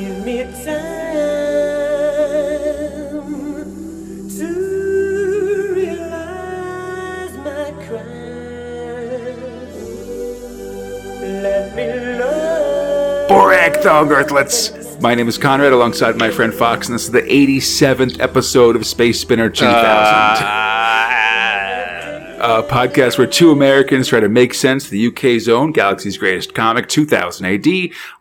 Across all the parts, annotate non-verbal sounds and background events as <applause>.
Give me time to realize my crime. Let me love. Borag Thungg Earthlets. My name is Conrad alongside my friend Fox, and this is the 87th episode of Space Spinner 2000. Ah. A podcast where two Americans try to make sense of the UK's own Galaxy's Greatest Comic 2000 AD,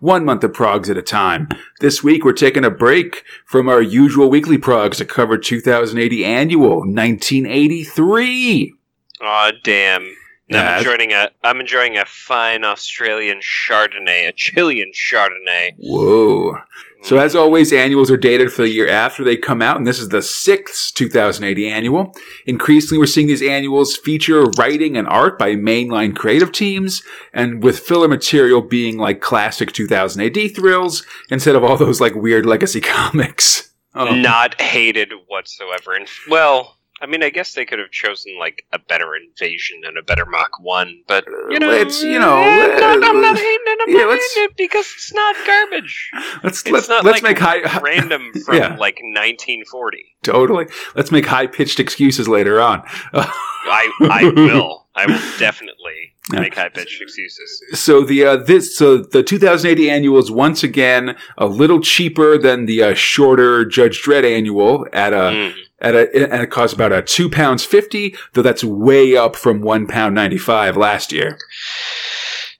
one month of progs at a time. This week we're taking a break from our usual weekly progs to cover 2000 AD annual 1983. Aw, damn. I'm enjoying a I'm enjoying a fine Australian Chardonnay, a Chilean Chardonnay. Whoa. So as always, annuals are dated for the year after they come out, and this is the sixth 2000 AD annual. Increasingly, we're seeing these annuals feature writing and art by mainline creative teams, and with filler material being like classic 2000 AD thrills instead of all those like weird legacy <laughs> comics. Not hated whatsoever. And well, I mean, I guess they could have chosen like a better invasion and a better Mach One, but you know, Let's, you know, eh, uh, no, I'm not hating it. I'm <laughs> yeah, not hating it because it's not garbage. let's It's let's not let's like make high random <laughs> from Yeah. like 1940. totally. Let's make high pitched excuses later on. <laughs> I I will. I will definitely Yeah. make high pitched excuses. So the uh, this so the 2000 AD annual is once again a little cheaper than the uh, shorter Judge Dredd annual at a Mm. At a and it costs about a two pounds fifty, though that's way up from one pound ninety five last year.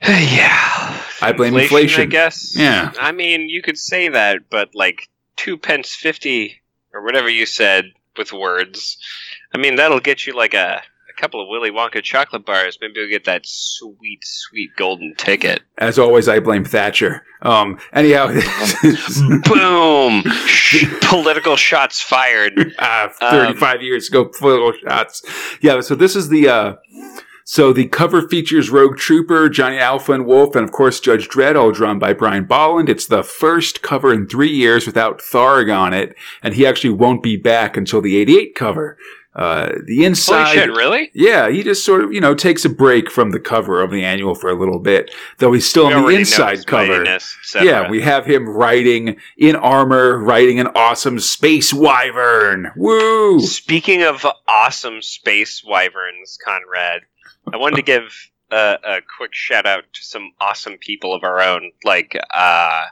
<sighs> yeah. I blame I inflation. I guess. Yeah. I mean, you could say that, but like two pence fifty or whatever you said with words. I mean, that'll get you like a couple of Willy Wonka chocolate bars. Maybe we'll get that sweet, sweet golden ticket. As always, I blame Thatcher. Um. Anyhow, <laughs> Boom! <laughs> Sh- Political shots fired. uh, 35 years ago, political shots. Yeah, so this is the, uh, so the cover features Rogue Trooper, Johnny Alpha and Wolf, and of course Judge Dredd, all drawn by Brian Bolland. It's the first cover in three years without Tharg on it, and he actually won't be back until the 88 cover. Uh, the Holy inside. shit! Really? Yeah, he just sort of, you know, takes a break from the cover of the annual for a little bit, though he's still We on the inside cover. mightiness, et cetera. Yeah, we have him riding in armor, riding an awesome space wyvern. Woo! Speaking of awesome space wyverns, Conrad, I wanted to give a, a quick shout out to some awesome people of our own. Like, uh,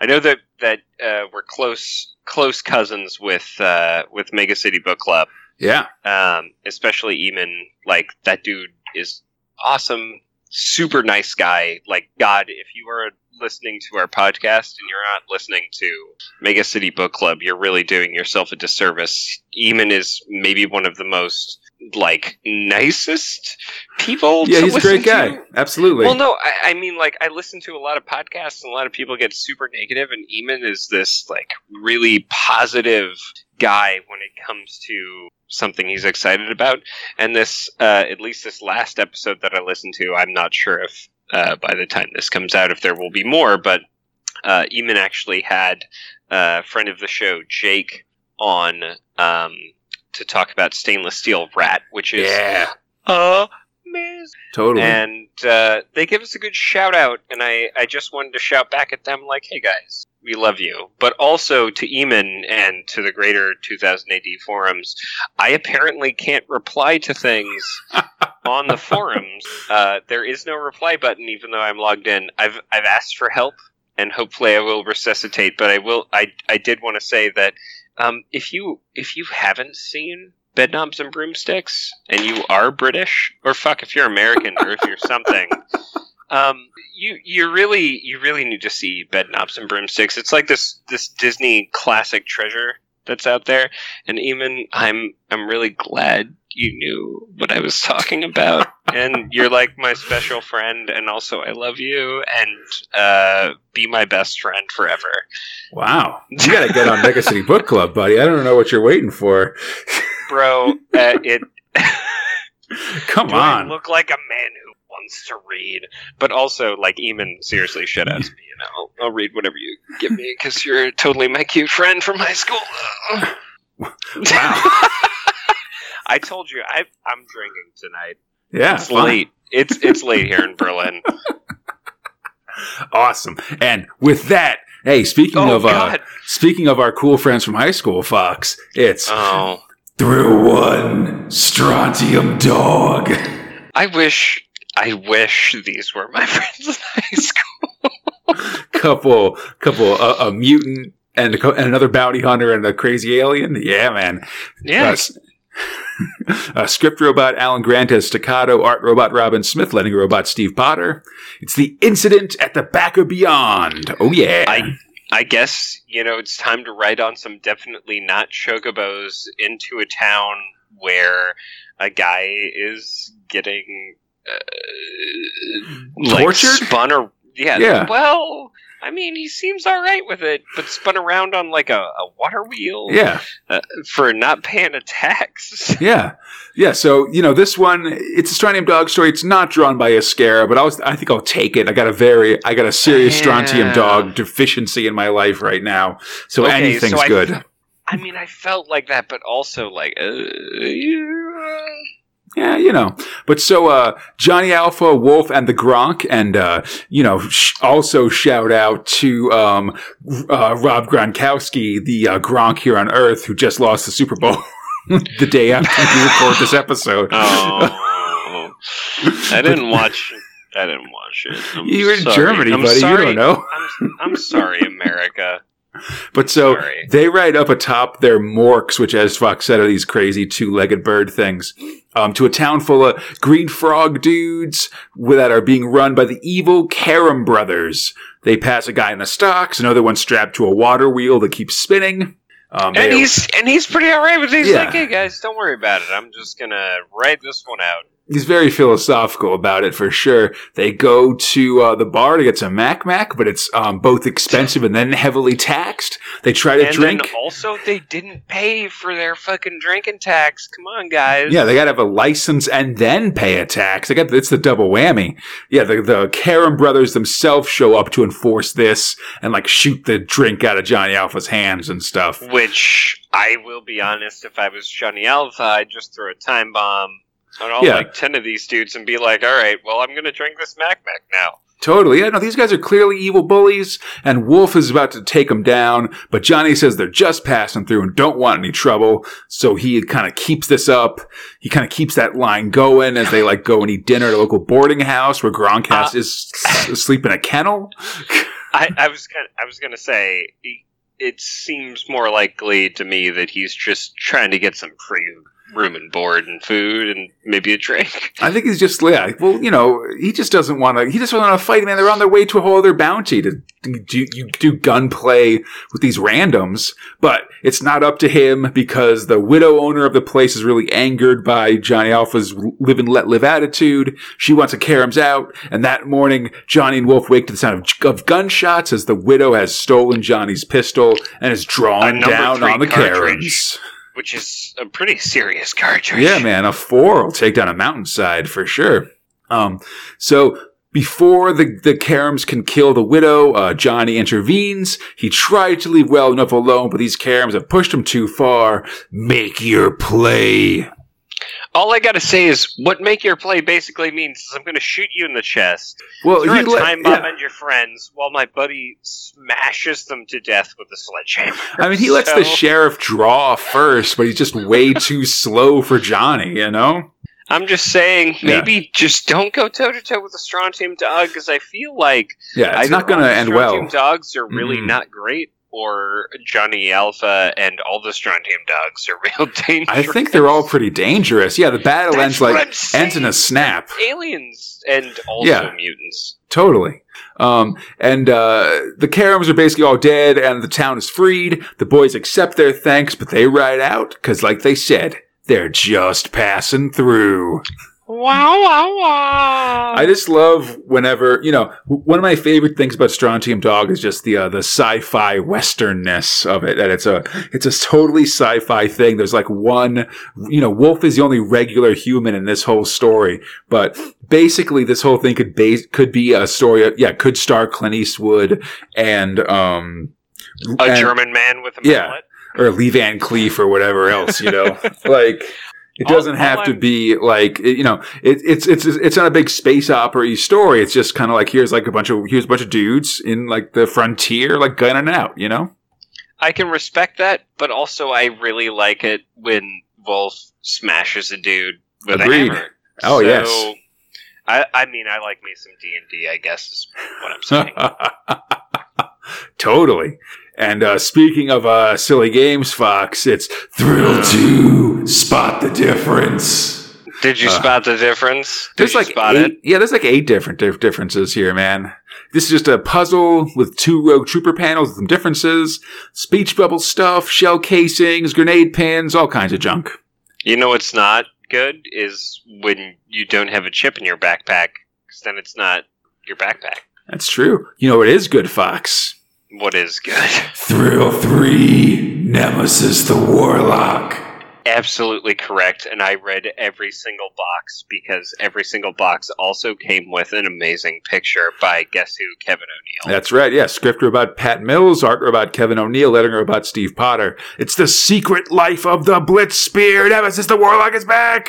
I know that that uh, we're close close cousins with uh, with Mega City Book Club, Yeah, um, especially Eamon. Like that dude is awesome, super nice guy. Like God, if you are listening to our podcast and you're not listening to Mega City Book Club, you're really doing yourself a disservice. Eamon is maybe one of the most like nicest people. yeah, to he's a great guy. to. Absolutely. Well, no, I, I mean, like, I listen to a lot of podcasts, and a lot of people get super negative, and Eamon is this, like, really positive guy when it comes to something he's excited about. And this, uh, at least this last episode that I listened to, I'm not sure if, uh, by the time this comes out, if there will be more, but, uh, Eamon actually had a friend of the show, Jake, on, um, to talk about Stainless Steel Rat, which is yeah, amazing. totally. And uh, they give us a good shout out, and I, I just wanted to shout back at them like, hey guys, we love you. But also to Eamon and to the greater 2000 AD forums, I apparently can't reply to things <laughs> on the forums. Uh, there is no reply button, even though I'm logged in. I've, I've asked for help, and hopefully I will resuscitate. But I will. I, I did want to say that um, if you if you haven't seen Bedknobs and Broomsticks and you are British, or fuck if you're American or if you're something, <laughs> um, you you really you really need to see Bedknobs and Broomsticks. It's like this this Disney classic treasure that's out there. And even I'm I'm really glad you knew what I was talking about. and you're like my special friend, and also I love you, and uh, be my best friend forever. wow, <laughs> you got to get on Mega City Book Club, buddy. I don't know what you're waiting for. <laughs> Bro, uh, it <laughs> Come do I on. look like a man who wants to read, but also like Eamon seriously shut out me. You know, I'll, I'll read whatever you give me because you're totally my cute friend from high school. Wow. <laughs> I told you I, I'm drinking tonight. Yeah, It's late. It's it's late here in Berlin. Awesome. And with that, Hey, speaking Oh, of uh, speaking of our cool friends from high school, Fox, it's Oh, through one strontium dog. I wish. I wish these were my <laughs> friends in high school. couple, couple, uh, a mutant and, a, and another bounty hunter and a crazy alien. Yeah, man. Yeah. Uh, s- <laughs> uh, script robot Alan Grant as Staccato, art robot Robin Smith, letting robot Steve Potter. It's the incident at the back of beyond. Oh yeah. I I guess you know it's time to ride on some definitely not chocobos into a town where a guy is getting uh, like Tortured? spun or yeah, Yeah. Well, I mean, he seems all right with it, but spun around on like a, a water wheel yeah. uh, for not paying a tax. <laughs> Yeah, yeah. So you know, this one it's a strontium dog story. It's not drawn by Ezquerra, but I was I think I'll take it. I got a very I got a serious strontium dog deficiency in my life right now, so Okay, anything's so I- good. I mean, I felt like that, but also like, uh, yeah. Yeah, you know. But so uh Johnny Alpha, Wolf, and the Gronk, and uh, you know, sh- also shout out to um uh, Rob Gronkowski, the uh, Gronk here on Earth, who just lost the Super Bowl <laughs> the day after we record this episode. Oh, I <laughs> didn't watch. I didn't watch it. I'm You were in sorry. Germany, I'm buddy. You Sorry. don't know. I'm, I'm sorry, America. But so Sorry. they ride up atop their morks, which, as Fox said, are these crazy two-legged bird things, um, to a town full of green frog dudes that are being run by the evil Karam brothers. They pass a guy in the stocks, another one strapped to a water wheel that keeps spinning. Um, And he's and he's pretty alright with it. He's Yeah. like, "Hey guys, don't worry about it. I'm just gonna ride this one out." He's very philosophical about it for sure. They go to uh, the bar to get some Mac Mac, but it's um, both expensive and then heavily taxed. They try to and drink. also, they didn't pay for their fucking drinking tax. Come on, guys. Yeah, they got to have a license and then pay a tax. They got it's the double whammy. Yeah, the the Karam brothers themselves show up to enforce this and like shoot the drink out of Johnny Alpha's hands and stuff. Which I will be honest, if I was Johnny Alpha, I'd just throw a time bomb on all Yeah. like ten of these dudes and be like, "All right, well, I'm gonna drink this Mac Mac now." Totally. Yeah, no, these guys are clearly evil bullies, and Wolf is about to take them down, but Johnny says they're just passing through and don't want any trouble, so he kind of keeps this up. He kind of keeps that line going as they like go and eat dinner at a local boarding house where Gronk has Uh, is asleep in a kennel. <laughs> I, I was gonna, I was gonna say, it seems more likely to me that he's just trying to get some free room and board and food and maybe a drink. <laughs> I think he's just yeah. Well, you know, he just doesn't want to. He just doesn't want to fight. Man, they're on their way to a whole other bounty to do you do gunplay with these randoms, but it's not up to him because the widow owner of the place is really angered by Johnny Alpha's live and let live attitude. She wants to Karam's out, and that morning Johnny and Wolf wake to the sound of, of gunshots as the widow has stolen Johnny's pistol and is drawn down on the cartridge. Karams. Which is a pretty serious cartridge. Yeah, man, a four will take down a mountainside for sure. Um, so before the the Karams can kill the widow, uh, Johnny intervenes. He tried to leave well enough alone, but these Karams have pushed him too far. Make your play. All I gotta say is, what make your play basically means is I'm gonna shoot you in the chest, Well, throw he a let- time bomb yeah. your friends, while my buddy smashes them to death with a sledgehammer. <laughs> I mean, he lets the sheriff draw first, but he's just way too slow for Johnny. You know? I'm just saying, Yeah. maybe just don't go toe to toe with a strontium dog because I feel like Yeah, it's not going to end well. Strontium dogs are really Mhm. not great, or Johnny Alpha and all the Strontium dogs are real <laughs> dangerous. I think they're all pretty dangerous. Yeah, the battle That's ends like ends in a snap. aliens and also Yeah. mutants. Totally. Um, and uh, the Karams are basically all dead, and the town is freed. The boys accept their thanks, but they ride out because, like they said, they're just passing through. Wow! Wow! Wow! I just love whenever you know one of my favorite things about Strontium Dog is just the uh, the sci-fi westernness of it. That it's a it's a totally sci-fi thing. There's like one, you know, Wolf is the only regular human in this whole story, but basically this whole thing could base could be a story. Of, yeah, could star Clint Eastwood and um a and- German man with a Yeah. mallet. or Lee Van Cleef or whatever else, you know, <laughs> like. It doesn't all have to be like you know. It, it's it's it's not a big space opera story. It's just kind of like here's like a bunch of here's a bunch of dudes in like the frontier, like gunning out. You know. I can respect that, but also I really like it when Wolf smashes a dude with Agreed. a hammer. Oh, So, yes. I, I mean, I like me some D and D. I guess is what I'm saying. <laughs> totally. And uh, speaking of uh, silly games, Fox, it's Thrill Two. Spot the difference. Did you Uh, spot the difference? Did There's you like spot eight, it? yeah, there's like eight different dif- differences here, man. This is just a puzzle with two rogue trooper panels with some differences, speech bubble stuff, shell casings, grenade pins, all kinds of junk. You know what's not good is when you don't have a chip in your backpack, because then it's not your backpack. That's true. You know what is good, Fox? What is good? <laughs> Thrill Three, Nemesis the Warlock. Absolutely correct. And I read every single box because every single box also came with an amazing picture by guess who? Kevin O'Neill. That's right. Yeah, script robot Pat Mills, art robot Kevin O'Neill, lettering robot Steve Potter. It's the secret life of the Blitz Spear. Nemesis the Warlock is back.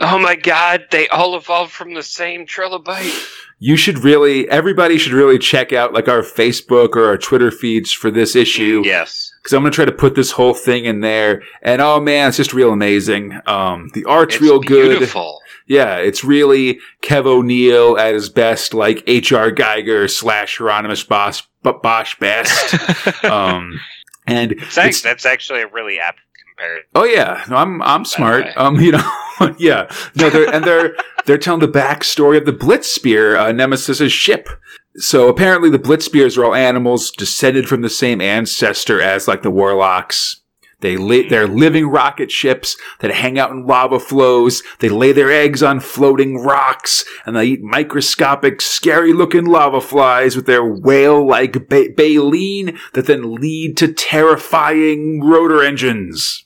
Oh my god, they all evolved from the same trilobite. <laughs> You should really, everybody should really check out like our Facebook or our Twitter feeds for this issue. Yes. because I'm gonna try to put this whole thing in there. And oh man, it's just real amazing. Um, the art's It's real good. beautiful. Yeah, it's really Kev O'Neill at his best, like H.R. Giger slash Hieronymus Bosch, Bosch best. <laughs> um, and It's it's- that's actually a really apt comparison. oh yeah, no, I'm I'm smart. Um, you know, <laughs> yeah, no, they're and they're they're telling the backstory of the Blitzspear, uh, Nemesis's ship. So apparently, the Blitzspears are all animals descended from the same ancestor as like the Warlocks. They they're living rocket ships that hang out in lava flows. They lay their eggs on floating rocks, and they eat microscopic, scary-looking lava flies with their whale-like ba- baleen that then lead to terrifying rotor engines.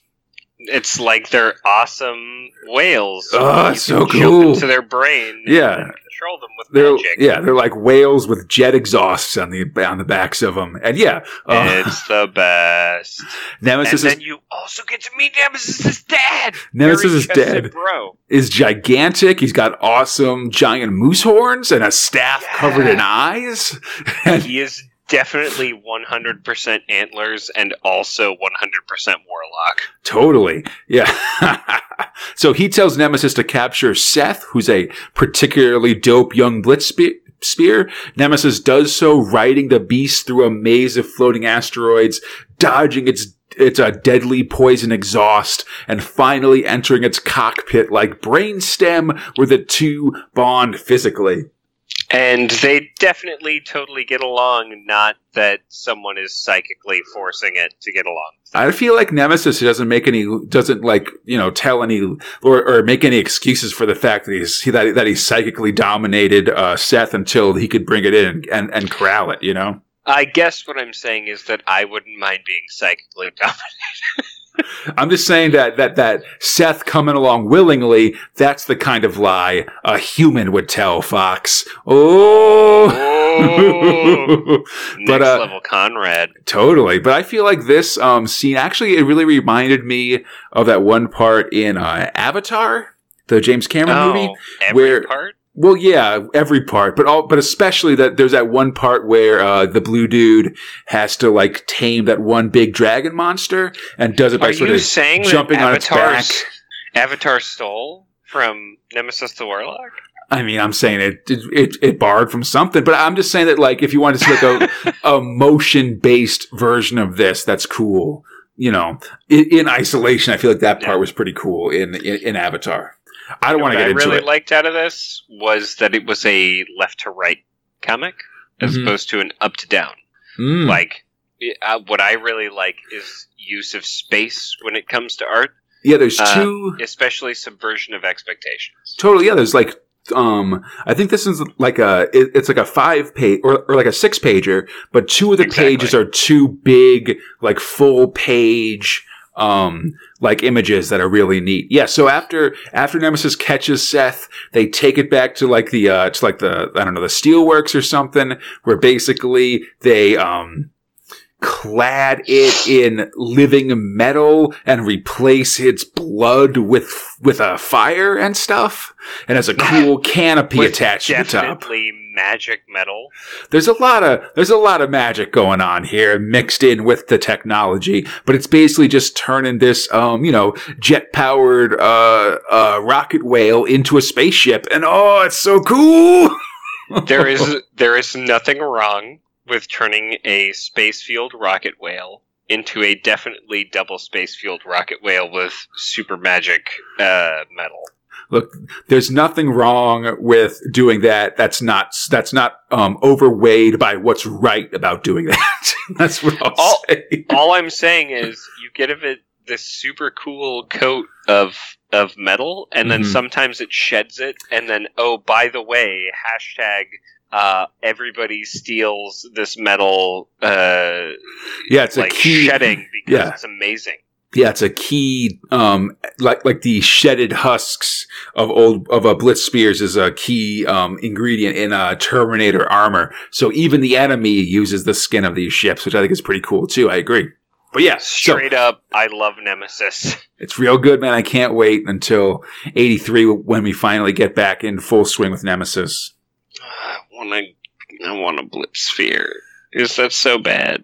It's like they're awesome whales. Oh, You it's so cool. Into their brain. and Yeah. Control them with They're magic. yeah, they're like whales with jet exhausts on the on the backs of them, and yeah, uh, It's the best. and Nemesis is then you also get to meet Nemesis' dad. Nemesis Very is dead. bro. is gigantic. He's got awesome giant moose horns and a staff Yeah. covered in eyes. <laughs> And He is definitely 100% antlers and also 100% warlock. totally, yeah. <laughs> so he tells Nemesis to capture Seth, who's a particularly dope young blitz spe- spear. Nemesis does so, riding the beast through a maze of floating asteroids, dodging its its a deadly poison exhaust, and finally entering its cockpit like brainstem, where the two bond physically. And they definitely totally get along, not that someone is psychically forcing it to get along. I feel like Nemesis doesn't make any, doesn't like, you know, tell any or, or make any excuses for the fact that he's that, that he psychically dominated uh, Seth until he could bring it in and and corral it. You know, I guess what I'm saying is that I wouldn't mind being psychically <laughs> dominated. I'm just saying that that that Seth coming along willingly, that's the kind of lie a human would tell Fox. Oh. <laughs> Next But, uh, level Conrad. Totally. But I feel like this um, scene actually it really reminded me of that one part in uh, Avatar, the James Cameron Oh, movie. where- part? Well, yeah, every part, but all, but especially that there's that one part where uh, the blue dude has to like tame that one big dragon monster and does it by Are sort you of saying jumping on its back. Avatar stole from Nemesis the Warlock? I mean, I'm saying it, it it it borrowed from something, but I'm just saying that like if you wanted to see like a <laughs> a motion based version of this, that's cool. You know, in, in isolation, I feel like that part Yeah. was pretty cool in in, in Avatar. I don't want to get I into really it. liked out of this was that it was a left to right comic as Mhm. opposed to an up to down. Mm. Like, uh, what I really like is use of space when it comes to art, yeah, there's uh, two especially subversion of expectations. totally. Yeah, there's like um, I think this is like a it, it's like a five page or, or like a six pager, but two of the Exactly. pages are two big like full page um like images that are really neat. Yeah, so after after Nemesis catches Seth, they take it back to like the uh to like the I don't know, the steelworks or something where basically they um clad it in living metal and replace its blood with with a fire and stuff, and has a cool canopy attached to the top. Magic metal. There's a lot of there's a lot of magic going on here mixed in with the technology, but it's basically just turning this um, you know, jet powered uh uh rocket whale into a spaceship and oh, it's so cool. <laughs> There is there is nothing wrong with turning a space fueled rocket whale into a definitely double space fueled rocket whale with super magic uh, metal. Look, there's nothing wrong with doing that. That's not that's not um overweighed by what's right about doing that. <laughs> that's what I'll All- say. All I'm saying is you give it this super cool coat of of metal, and then Mhm. sometimes it sheds it, and then oh by the way, hashtag uh, everybody steals this metal uh, Yeah, it's like a key shedding because yeah. it's amazing. Yeah, it's a key, um, like like the shedded husks of old of a Blitz spears is a key um, ingredient in uh, Terminator armor. So even the enemy uses the skin of these ships, which I think is pretty cool too. I agree. But yeah, so Straight up, I love Nemesis. <laughs> it's real good, man. I can't wait until '83 when we finally get back in full swing with Nemesis. <sighs> I want to. I want a blitz spear. Is that so bad?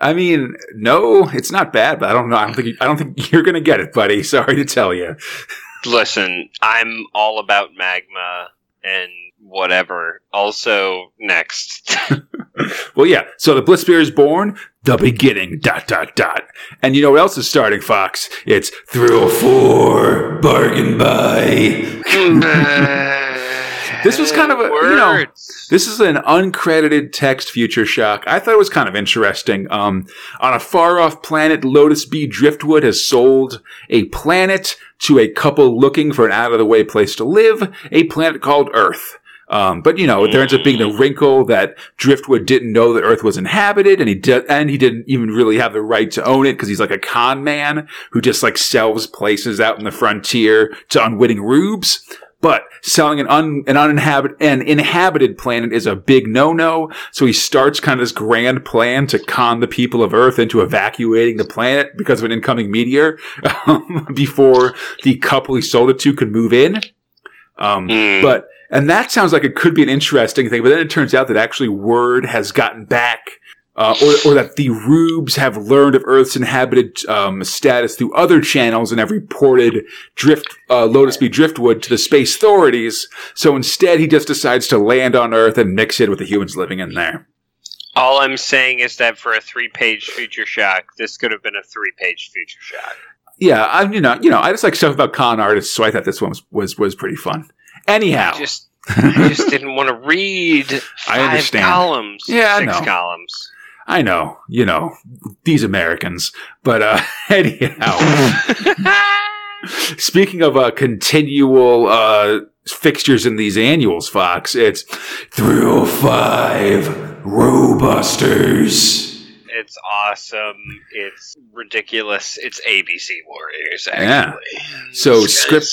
I mean, no, it's not bad, but I don't know. I don't think I don't think <laughs> you're gonna get it, buddy. <laughs> Sorry to tell you. Listen, I'm all about magma and whatever. Also, next. <laughs> Well, yeah. So the Blitzspear is born, the beginning, dot, dot, dot. And you know what else is starting, Fox? It's thrill four, bargain buy. This was kind of a- you know, This is an uncredited text future shock. I thought it was kind of interesting. Um, on a far off planet, Lotus B Driftwood has sold a planet to a couple looking for an out of the way place to live, a planet called Earth. Um, but you know, there ends up being the wrinkle that Driftwood didn't know that Earth was inhabited, and he did, and he didn't even really have the right to own it because he's like a con man who just like sells places out in the frontier to unwitting rubes. But selling an un, an uninhabited an inhabited planet is a big no no. So he starts kind of this grand plan to con the people of Earth into evacuating the planet because of an incoming meteor um, <laughs> before the couple he sold it to could move in. Um, Hmm. but and that sounds like it could be an interesting thing, but then it turns out that actually word has gotten back, uh, or, or that the Rubes have learned of Earth's inhabited um, status through other channels and have reported drift uh, Lotus B Driftwood to the space authorities. So instead, he just decides to land on Earth and mix it with the humans living in there. All I'm saying is that for a three-page future shock, this could have been a three-page future shock. Yeah, I you know you know I just like stuff about con artists, so I thought this one was was, was pretty fun. Anyhow, I just, I just didn't want to read <laughs> five I understand. columns. Yeah, I six know. columns. I know, you know, these Americans. But uh <laughs> anyhow, <laughs> speaking of uh continual uh fixtures in these annuals, Fox, it's 305 Robusters. It's awesome. It's ridiculous. It's ABC Warriors, actually. Yeah. So script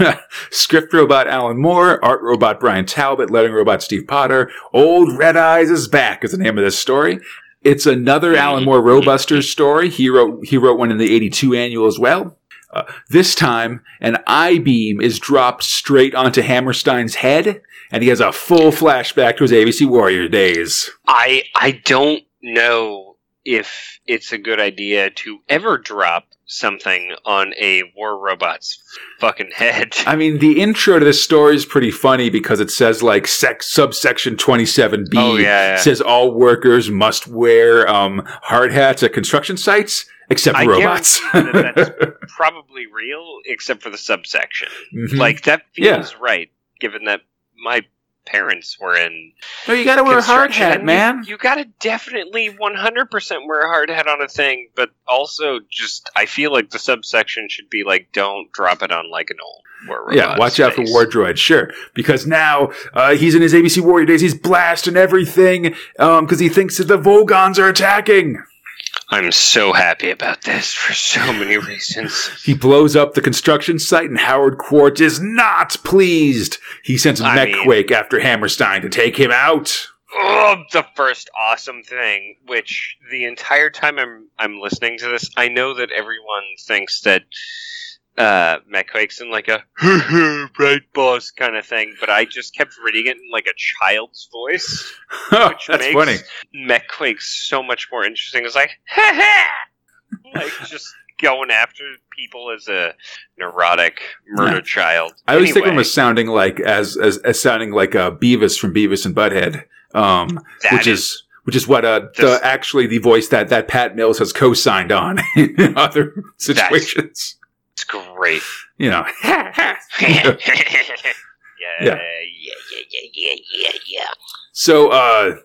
<laughs> script robot Alan Moore, art robot Bryan Talbot, lettering robot Steve Potter. Old Red Eyes is back is the name of this story. It's another Alan Moore Robusters story. He wrote he wrote one in the 82 annual as well. Uh, this time, an I beam is dropped straight onto Hammerstein's head, and he has a full flashback to his ABC Warrior days. I I don't know if it's a good idea to ever drop something on a war robot's fucking head. <laughs> I mean, the intro to this story is pretty funny because it says like sec- subsection 27B Oh, yeah, yeah. says all workers must wear um, hard hats at construction sites except I robots. that that's <laughs> probably real, except for the subsection. Mhm. Like that Yeah. feels right, given that my parents were in no, you got to wear a hard construction, hat, and man. You, you got to definitely 100% wear a hard hat on a thing, but also just I feel like the subsection should be like don't drop it on like an old war robot. yeah, watch out for face. War Droid, sure. Because now uh, he's in his ABC Warrior days. He's blasting everything because he thinks that the Volgans are attacking. I'm so happy about this for so <laughs> many reasons. He blows up the construction site, and Howard Quartz is not pleased. He sends mean- Mek-Quake after Hammerstein to take him out. oh, the first awesome thing, which the entire time I'm I'm listening to this, I know that everyone thinks that uh, Mek-Quake's in like a <laughs> right boss kind of thing, but I just kept reading it in like a child's voice, <laughs> which That's makes funny. Matt so much more interesting. It's like, <laughs> like just going after people as a neurotic murder Yeah. child. I always think of him as sounding like as as, as sounding like uh, Beavis from Beavis and Butthead, um, which is, which is what uh, the actually the voice that that Pat Mills has co-signed on in other situations. It's great. You know, <laughs> yeah, yeah, Yeah. yeah, yeah, yeah, yeah, so uh,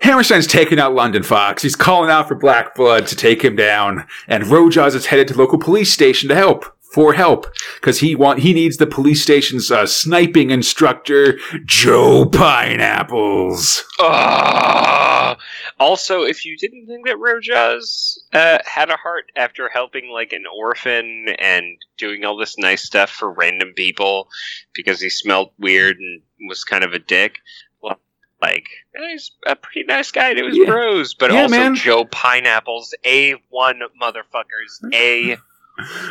Hammerstein's taking out London Fox. He's calling out for Black Blood to take him down, and Ro-Jaws is headed to local police station to help. For help, because he want he needs the police station's uh, sniping instructor, Joe Pineapples. Ah. also, if you didn't think that Ro-Jaws uh, had a heart after helping like an orphan and doing all this nice stuff for random people because he smelled weird and was kind of a dick, well, like he's a pretty nice guy to his Yeah. bros. But Yeah, also man. Joe Pineapples, a one motherfuckers, a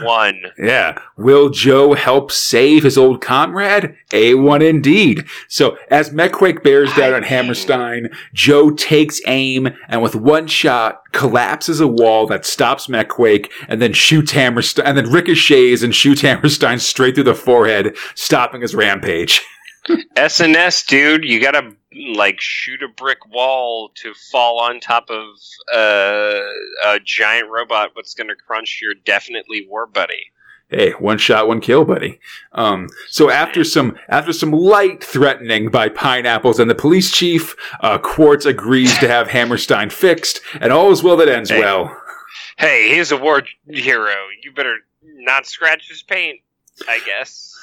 one. Yeah. Will Joe help save his old comrade? A1 indeed. So as Mek-Quake bears down on Hammerstein, Joe takes aim and with one shot collapses a wall that stops Mek-Quake and then shoots Hammerstein and then ricochets and shoots Hammerstein straight through the forehead, stopping his rampage. SNS, dude, you gotta like shoot a brick wall to fall on top of uh, a giant robot. What's gonna crunch your definitely war buddy? Hey, one shot, one kill, buddy. Um, so after some after some light threatening by Pineapples and the police chief, uh, Quartz agrees to have Hammerstein fixed, and all is well that ends Hey. well. Hey, he's a war hero. You better not scratch his paint. I guess.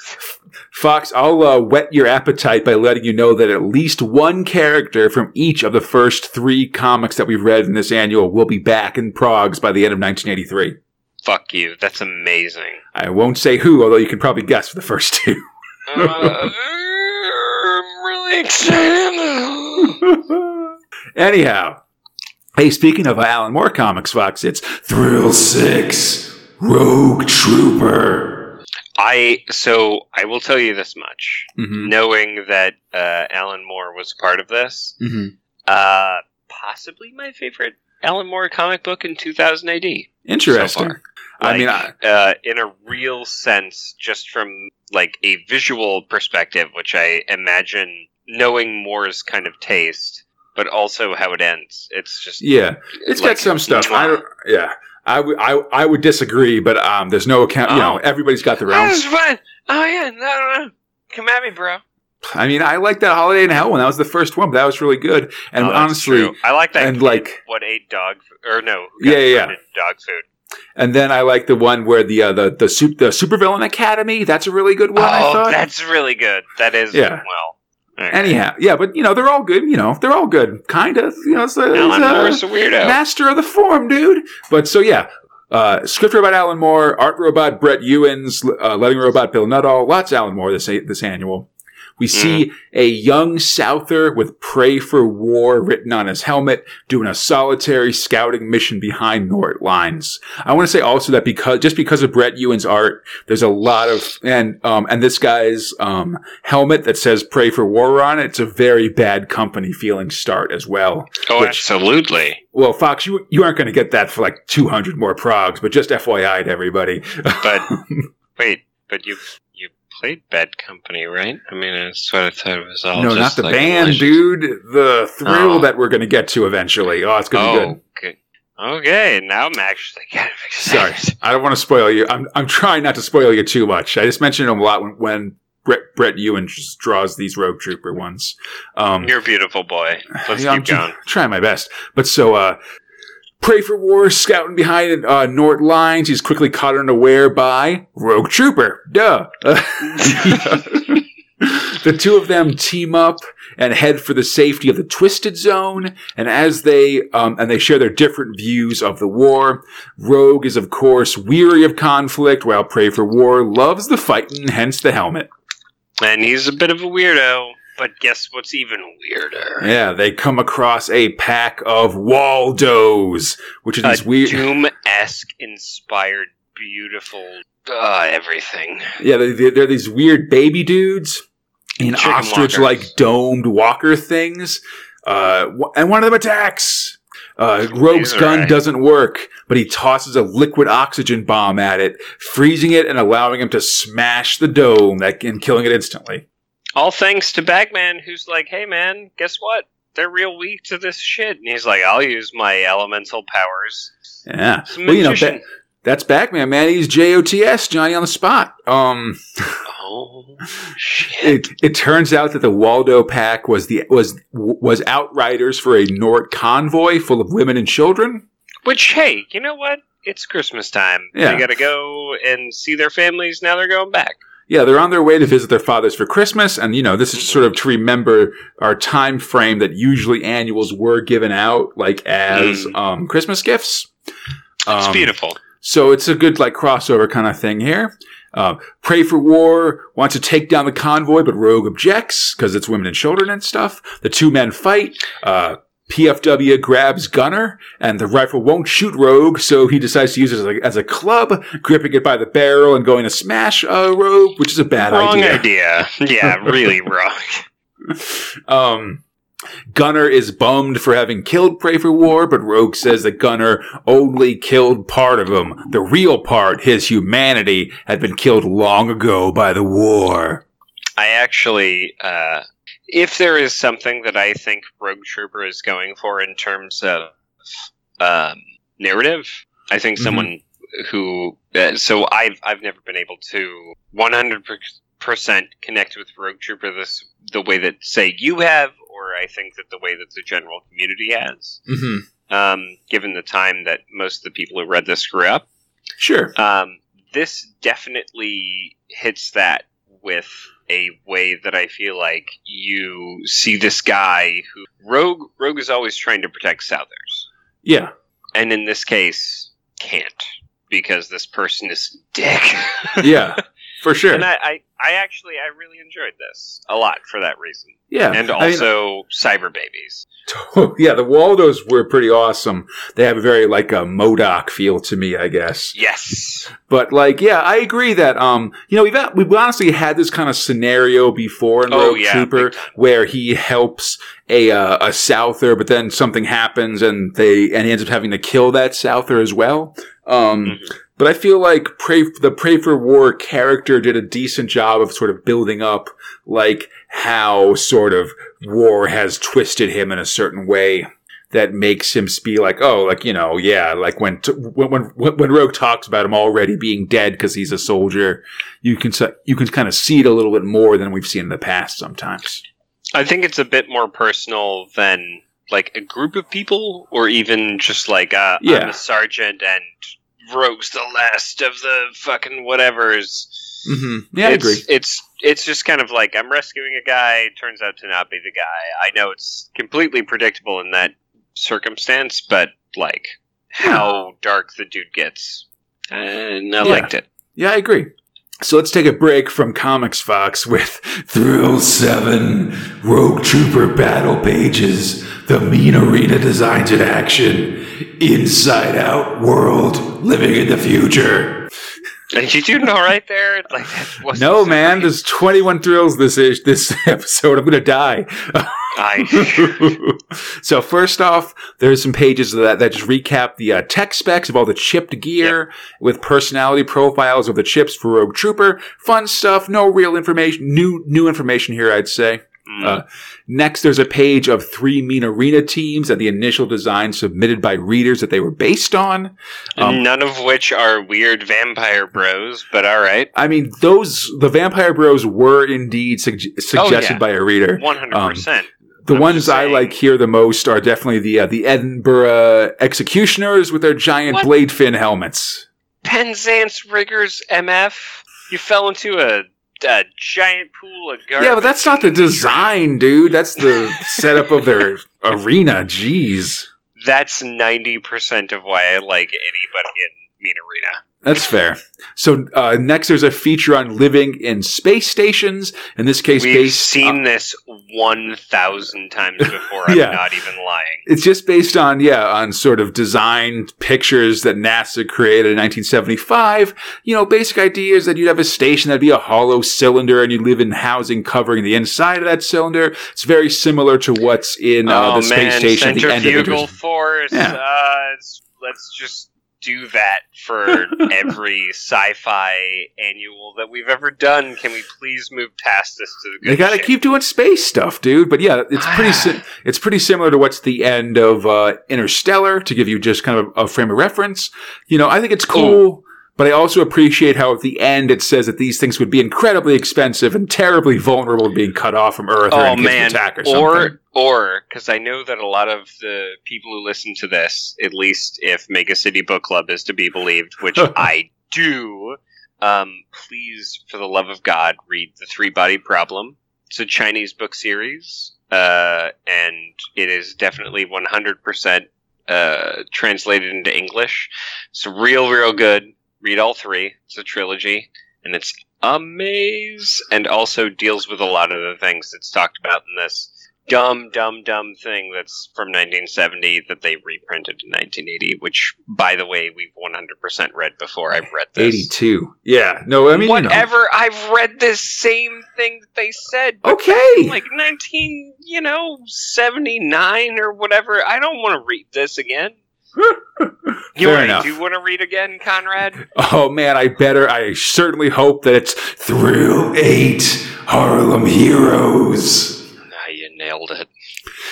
Fox, I'll uh, whet your appetite by letting you know that at least one character from each of the first three comics that we've read in this annual will be back in Progs by the end of 1983. Fuck you. That's amazing. I won't say who, although you can probably guess for the first two. Uh, I'm really excited. <laughs> Anyhow, hey, speaking of Alan Moore comics, Fox, it's Thrill Six Rogue Trooper. I so I will tell you this much, Mm-hmm. knowing that uh, Alan Moore was part of this. Mm-hmm. Uh, possibly my favorite Alan Moore comic book in 2000 AD. Interesting. far. I mean, Like, uh, in a real sense, just from like a visual perspective, which I imagine knowing Moore's kind of taste, but also how it ends. It's just yeah, it's got some stuff. I don't, yeah, I would, I, I would disagree, but um, there's no account. You know, Oh. everybody's got their own. That own. was fun. Oh yeah, no, no, no. Come at me, bro. I mean, I like that Holiday in Hell one. That was the first one, but that was really good. And Oh, honestly, true. I like that. and, kid, like- what ate dog f- or no? Yeah, got yeah, yeah. Dog food. and then I like the one where the uh, the the, sup- the Supervillain Academy. That's a really good one. I oh, thought. that's really good. That is Yeah. well. Anyhow, yeah, but you know they're all good. You know they're all good, kind of. You know, it's a, Alan it's Moore's a weirdo. master of the form, dude. But so yeah, uh, script robot Alan Moore, art robot Brett Ewins, uh, letting robot Bill Nuttall. Lots of Alan Moore this this annual. We see a young Souther with "Pray for War" written on his helmet, doing a solitary scouting mission behind Nort lines. I want to say also that because just because of Brett Ewins' art, there's a lot of and um and this guy's um helmet that says "Pray for War" on it. It's a very bad company feeling start as well. oh, which- absolutely. Well, Fox, you you aren't going to get that for like 200 more progs, but just FYI to everybody. But <laughs> wait, but you you played Bad Company, right? I mean, that's what I thought it was all. no, not the like band, dude. The thrill Oh. that we're going to get to eventually. Oh, it's going to be Oh, good. okay. Okay, now I'm actually kind of excited. Sorry, I don't want to spoil you. I'm I'm trying not to spoil you too much. I just mentioned them a lot when, when Brett Brett Ewins just draws these Rogue Trooper ones. Um, You're a beautiful boy. Let's Yeah, I'm keep tr- going. trying my best. But so, uh, Pray for War, scouting behind uh, Nort lines. He's quickly caught unaware by Rogue Trooper. Duh. <laughs> the two of them team up and head for the safety of the Twisted Zone. And as they um, and they share their different views of the war, Rogue is of course weary of conflict, while Pray for War loves the fighting, hence the helmet. And he's a bit of a weirdo. But guess what's even weirder? Yeah, they come across a pack of Waldos, which is these weird. Doom esque inspired, beautiful uh, everything. Yeah, they, they- they're these weird baby dudes in ostrich-like domed walker things, uh, and one of them attacks. Uh, Rogue's gun right. doesn't work, but he tosses a liquid oxygen bomb at it, freezing it and allowing him to smash the dome that, and killing it instantly. All thanks to Bagman, who's like, hey man, guess what? They're real weak to this shit. And he's like, I'll use my elemental powers. Yeah, well, you know, that's Bagman, man. He's JOTS, Johnny on the spot. Um, oh, <laughs> shit. it, it turns out that the Waldo pack was the was was outriders for a Nort convoy full of women and children. Which, hey, you know what? It's Christmas time. Yeah. They gotta go and see their families. Now they're going back. Yeah, they're on their way to visit their fathers for Christmas, and you know this is sort of to remember our time frame that usually annuals were given out like as Mm. um, Christmas gifts. It's Um, beautiful. So it's a good like crossover kind of thing here. Uh, Pray for War wants to take down the convoy, but Rogue objects because it's women and children and stuff. The two men fight. Uh, PFW grabs Gunner, and the rifle won't shoot Rogue, so he decides to use it as a, as a club, gripping it by the barrel and going to smash uh, Rogue, which is a bad Wrong idea. idea. Yeah, really <laughs> wrong. Um, Gunner is bummed for having killed Pray for War, but Rogue says that Gunner only killed part of him. The real part, his humanity, had been killed long ago by the war. I actually, uh, if there is something that I think Rogue Trooper is going for in terms of um, narrative, I think Mhm. someone who. Uh, so I've I've never been able to one hundred percent connect with Rogue Trooper this the way that say you have, or I think that the way that the general community has. Mm-hmm. Um, given the time that most of the people who read this grew up, Sure. um, this definitely hits that with a way that I feel like you see this guy who Rogue Rogue is always trying to protect Southers, Yeah. and in this case can't because this person is dick. Yeah. <laughs> For sure. and I, I I actually I really enjoyed this a lot for that reason, yeah. and I mean, also cyber babies. <laughs> yeah, the Waldos were pretty awesome. They have a very like a MODOK feel to me, I guess. Yes, But like, yeah, I agree that um, you know, we've had, we've honestly had this kind of scenario before in Oh, Rogue yeah, Trooper where he helps a uh, a Souther, but then something happens and they and he ends up having to kill that Souther as well. Um, Mhm. But I feel like Pray the Pray for War character did a decent job of sort of building up like how sort of war has twisted him in a certain way that makes him be like, oh, like you know, yeah, like when t- when when when Rogue talks about him already being dead because he's a soldier, you can you can kind of see it a little bit more than we've seen in the past sometimes. I think it's a bit more personal than like a group of people, or even just like uh, I'm a sergeant and Rogue's the last of the fucking whatevers. Mm-hmm. Yeah, I it's, agree. It's it's just kind of like I'm rescuing a guy. Turns out to not be the guy. I know it's completely predictable in that circumstance, but like how dark the dude gets, and I Yeah. liked it. Yeah, I agree. So let's take a break from Comics Fox with Thrill 7 Rogue Trooper Battle Pages, the Mean Arena Designs in Action, Inside Out World, Living in the Future. Are you doing all right there? Like that No, so man, there's 21 thrills this ish, this <laughs> episode. I'm going to die. I <laughs> so first off, there's some pages that that just recap the uh, tech specs of all the chipped gear with personality profiles of the chips for Rogue Trooper. Fun stuff. No real information. New new information here, I'd say. Mm. Uh, next, there's a page of three Mean Arena teams and the initial design submitted by readers that they were based on. um, None of which are weird vampire bros, but all right. I mean, those the Vampire Bros were indeed sug- suggested yeah. by a reader. One hundred percent. The I'm ones I like here the most are definitely the uh, the Edinburgh Executioners with their giant What? blade fin helmets. Penzance Riggers MF. You fell into a, a giant pool of garbage. Yeah, but that's not the design, dude. That's the <laughs> setup of their arena. Jeez. That's ninety percent of why I like anybody in Mean Arena. That's fair. So uh, next, there's a feature on living in space stations. In this case, We've based seen this 1,000 times <laughs> before. I'm Yeah. not even lying. It's just based on, yeah, on sort of design pictures that NASA created in 1975. You know, basic idea is that you'd have a station that'd be a hollow cylinder and you'd live in housing covering the inside of that cylinder. It's very similar to what's in uh, oh the space man, station at the end of centrifugal force. Yeah. Uh, let's just do that for <laughs> every sci-fi annual that we've ever done. Can we please move past this to the good They gotta shit? keep doing space stuff, dude. But yeah, it's pretty si- it's pretty similar to what's the end of uh, Interstellar to give you just kind of a, frame of reference. You know, I think it's cool, but I also appreciate how at the end it says that these things would be incredibly expensive and terribly vulnerable to being cut off from Earth or Oh of man, attack or something. or or because I know that a lot of the people who listen to this, at least if Mega City Book Club is to be believed, which <laughs> I do, um, please, for the love of God, read the Three Body Problem. It's a Chinese book series, uh, and it is definitely one hundred percent uh, translated into English. It's real, real good. Read all three. It's a trilogy, and it's amaze and also deals with a lot of the things that's talked about in this dumb dumb dumb thing that's from 1970 that they reprinted in 1980 which by the way we've 100% read before i've read this eighty-two. Yeah, no, I mean you know. whatever i've read this same thing that they said Okay, like 19 you know 79 or whatever i don't want to read this again <laughs> <laughs> you Fair enough. do you want to read again conrad Oh man, I better. I certainly hope that it's through Eight Harlem Heroes. ah, you nailed it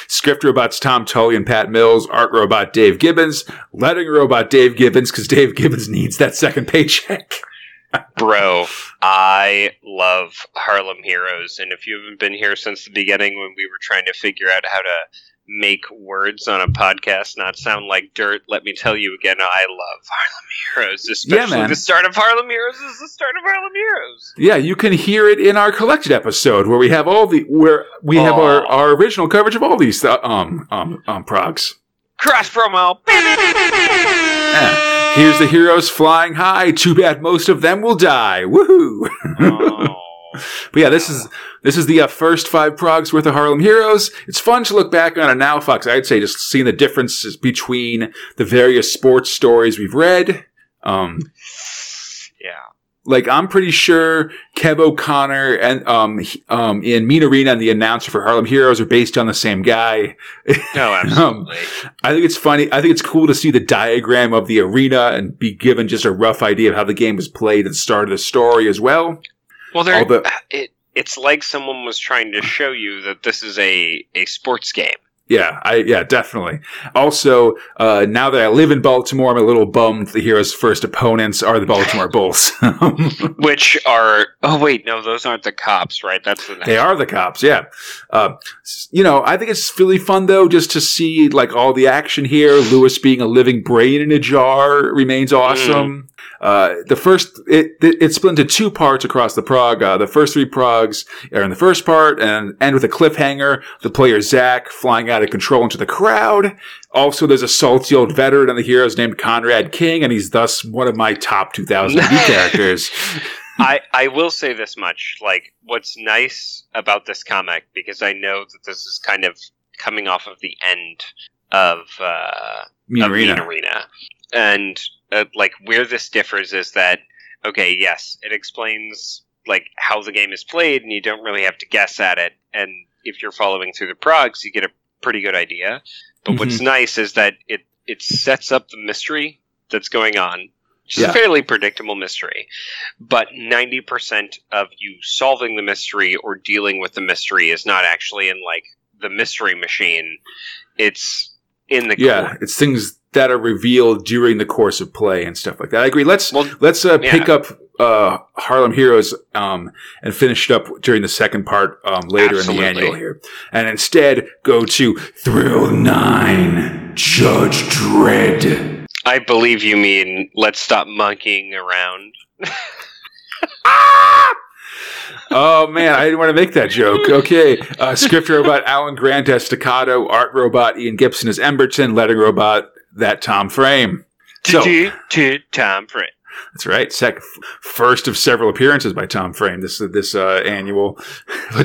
Script robots Tom Tully and Pat Mills, art robot Dave Gibbons, lettering robot Dave Gibbons because Dave Gibbons needs that second paycheck. <laughs> Bro, I love Harlem Heroes, and if you haven't been here since the beginning when we were trying to figure out how to make words on a podcast not sound like dirt, let me tell you again, I love Harlem Heroes. Especially man. the start of Harlem Heroes is the start of Harlem Heroes. Yeah, you can hear it in our collected episode where we have all the where we have our, our original coverage of all these uh, um um um progs. Cross promo. Yeah. Here's the heroes flying high. Too bad most of them will die. Woohoo! Oh. <laughs> But yeah, this is this is the uh, first five progs worth of Harlem Heroes. It's fun to look back on it now, Fox. I'd say just seeing the differences between the various sports stories we've read. Um, <laughs> yeah. like I'm pretty sure Kev O'Connor and um he- um in Mean Arena and the announcer for Harlem Heroes are based on the same guy. <laughs> No, absolutely. I think it's funny. I think it's cool to see the diagram of the arena and be given just a rough idea of how the game was played at the start of the story as well. Well, there, it, it's like someone was trying to show you that this is a, a sports game. Yeah, I yeah, definitely. Also, uh, now that I live in Baltimore, I'm a little bummed the hero's first opponents are the Baltimore <laughs> Bulls. <laughs> Which are oh wait no those aren't the cops right that's the they are the cops, yeah. Uh, you know, I think it's really fun though, just to see like all the action here. Lewis being a living brain in a jar remains awesome. Uh, the first, it, it, it's split into two parts across the prog. Uh, the first three progs are in the first part and end with a cliffhanger. The player Zach flying out of control into the crowd. Also, there's a salty old veteran on the heroes named Conrad King, and he's thus one of my top 2000 AD <laughs> characters. I, I will say this much like what's nice about this comic because I know that this is kind of coming off of the end of uh, Mean of Arena. Mean Arena. And uh, like where this differs is that okay, yes, it explains like how the game is played, and you don't really have to guess at it. And if you're following through the progs, you get a pretty good idea. But what's Mm-hmm. nice is that it it sets up the mystery that's going on. Which is Yeah. a fairly predictable mystery, but ninety percent of you solving the mystery or dealing with the mystery is not actually in like the mystery machine. It's in the Yeah, core. it's things that are revealed during the course of play and stuff like that. I agree. Let's Well, let's uh, yeah. pick up uh, Harlem Heroes um, and finished up during the second part um, later in the Absolutely. annual here, and instead go to Thrill Nine, Judge Dredd. I believe you mean let's stop monkeying around. <laughs> Oh man, I didn't want to make that joke. Okay, uh, script robot Alan Grant as Staccato, art robot Ian Gibson as Emberton, letter robot that Tom Frame. So- To- to Tom Frame. That's right. Sec- first of several appearances by Tom Frame this this uh, annual. <laughs>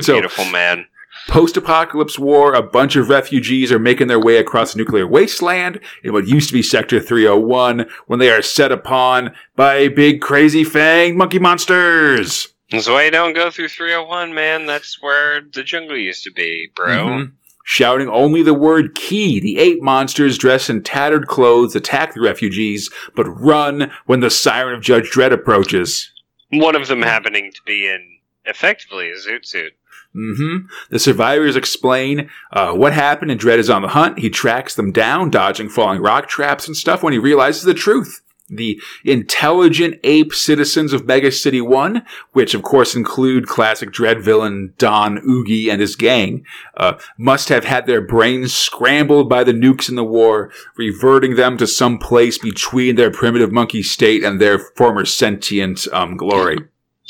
So Beautiful man. post-apocalypse war, a bunch of refugees are making their way across a nuclear wasteland in what used to be Sector 301 when they are set upon by big crazy fang monkey monsters. That's why you don't go through 301, man. That's where the jungle used to be, bro. Mhm. Shouting only the word key, the ape monsters dressed in tattered clothes attack the refugees, but run when the siren of Judge Dredd approaches. One of them happening to be in effectively a zoot suit. hmm The survivors explain uh, what happened, and Dredd is on the hunt. He tracks them down, dodging falling rock traps and stuff when he realizes the truth. The intelligent ape citizens of Mega City 1, which of course include classic Dredd villain Don Uggie and his gang, uh, must have had their brains scrambled by the nukes in the war, reverting them to some place between their primitive monkey state and their former sentient um, glory.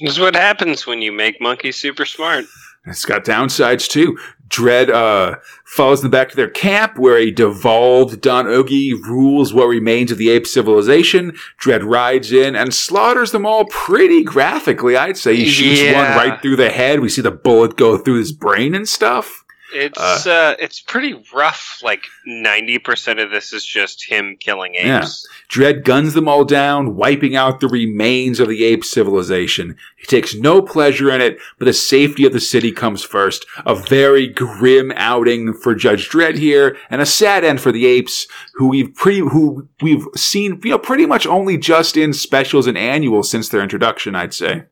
This is what happens when you make monkeys super smart. It's got downsides too. Dredd uh, follows them back to their camp where a devolved Don Uggie rules what remains of the ape civilization. Dredd rides in and slaughters them all pretty graphically, I'd say. He shoots Yeah. one right through the head. We see the bullet go through his brain and stuff. It's uh, it's pretty rough. Like ninety percent of this is just him killing apes. Dredd guns them all down, wiping out the remains of the ape civilization. He takes no pleasure in it, but the safety of the city comes first. A very grim outing for Judge Dredd here, and a sad end for the apes, who we've pre who we've seen, you know, pretty much only just in specials and annuals since their introduction, I'd say.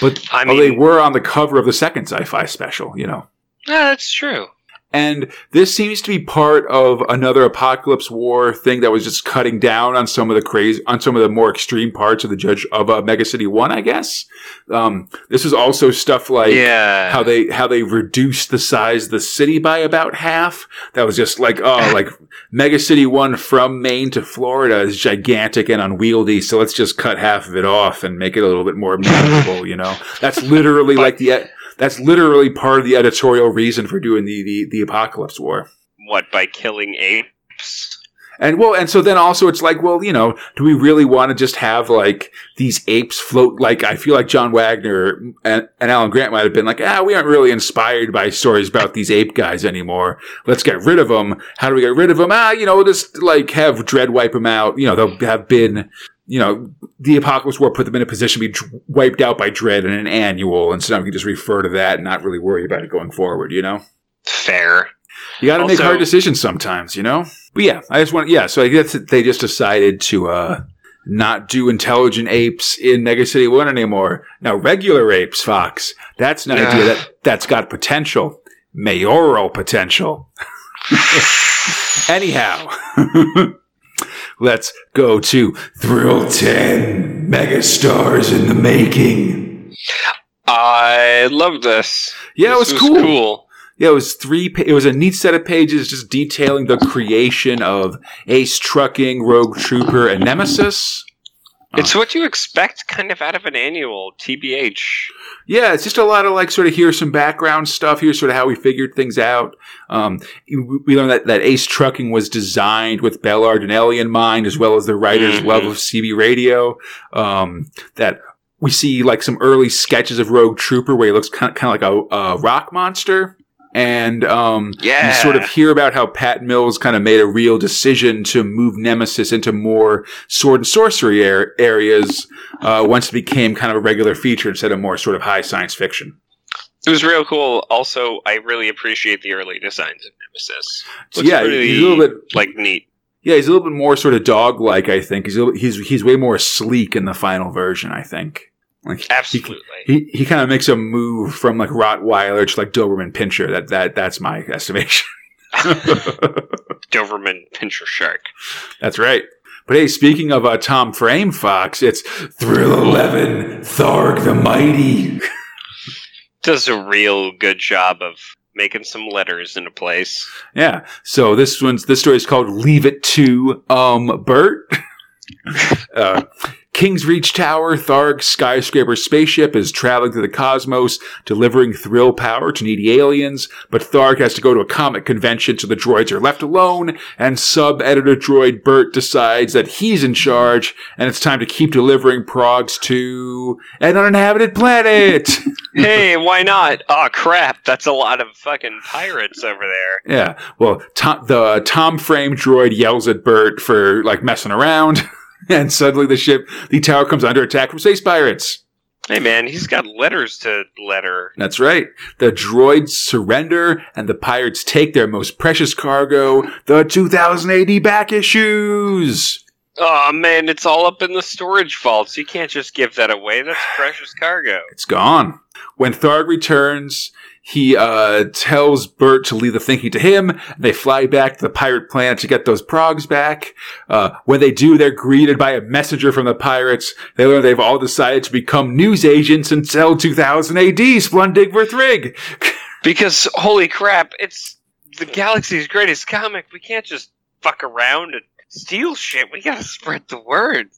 But I well, they were on the cover of the second sci-fi special, you know. Yeah, that's true. And this seems to be part of another apocalypse war thing that was just cutting down on some of the crazy, on some of the more extreme parts of the Judge of uh, Mega City One, I guess. Um, this is also stuff like yeah. how they how they reduced the size of the city by about half. That was just like oh, like <laughs> Mega City One from Maine to Florida is gigantic and unwieldy, so let's just cut half of it off and make it a little bit more manageable. you know, that's literally like the that's literally part of the editorial reason for doing the the, the apocalypse war. what by killing apes? And well, and so then also it's like, well, you know, do we really want to just have like these apes float? Like, I feel like John Wagner and, and Alan Grant might have been like, ah, we aren't really inspired by stories about these ape guys anymore. Let's get rid of them. How do we get rid of them? Ah, you know, just like have Dredd wipe them out. You know, they'll have been, you know, the Apocalypse War put them in a position to be dr- wiped out by Dredd in an annual, and so now we can just refer to that and not really worry about it going forward. You know. Fair. You got to make hard decisions sometimes, you know. But yeah, I just want yeah. So I guess they just decided to uh, not do intelligent apes in Mega City One anymore. Now regular apes, Fox. That's an idea that <sighs> that's got potential, mayoral potential. <laughs> Anyhow, <laughs> let's go to Thrill Ten Megastars in the making. I love this. Yeah, This it was, cool. cool. Yeah, it was three. Pa- it was a neat set of pages just detailing the creation of Ace Trucking, Rogue Trooper, and Nemesis. It's what you expect kind of out of an annual, TBH. Yeah, it's just a lot of like sort of here's some background stuff. Here's sort of how we figured things out. Um, we learned that, that Ace Trucking was designed with Belardinelli in mind, as well as the writer's Mhm. love of CB radio. Um, that we see like some early sketches of Rogue Trooper where he looks kind of, kind of like a, a rock monster. And um, Yeah. you sort of hear about how Pat Mills kind of made a real decision to move Nemesis into more sword and sorcery ar- areas uh, once it became kind of a regular feature instead of more sort of high science fiction. It was real cool. Also, I really appreciate the early designs of Nemesis. So Looks yeah, really, he's a little bit like neat. yeah, he's a little bit more sort of dog like. I think he's a little, he's he's way more sleek in the final version. I think. Like he- Absolutely. He, he kind of makes a move from like Rottweiler to like Doberman Pinscher. That that that's my <laughs> estimation. <laughs> Doberman Pinscher Shark. That's right. But hey, speaking of uh, Tom Frame Fox, it's Thrill Eleven, Tharg the Mighty. <laughs> Does a real good job of making some letters into place. Yeah. So this one's this story is called "Leave It to Um Bert." uh, King's Reach Tower, Tharg's skyscraper spaceship is traveling through the cosmos, delivering thrill power to needy aliens, but Tharg has to go to a comic convention, so the droids are left alone, and sub-editor droid Bert decides that he's in charge, and it's time to keep delivering progs to an uninhabited planet. <laughs> hey, why not? Oh crap, that's a lot of fucking pirates over there. yeah, well, Tom, the Tom Frame droid yells at Bert for, like, messing around, <laughs> <laughs> and suddenly the ship, the tower comes under attack from space pirates. Hey man, he's got letters to letter. That's right. The droids surrender and the pirates take their most precious cargo, the 2000 AD back issues. Oh man, it's all up in the storage vaults. You can't just give that away. That's precious cargo. It's gone. When Tharg returns, he uh, tells Bert to leave the thinking to him. They fly back to the pirate planet to get those progs back. Uh, when they do, they're greeted by a messenger from the pirates. They learn they've all decided to become news agents and sell 2000 AD Splundig Verthrig. <laughs> Because holy crap, it's the galaxy's greatest comic. We can't just fuck around and steal shit. We gotta spread the word.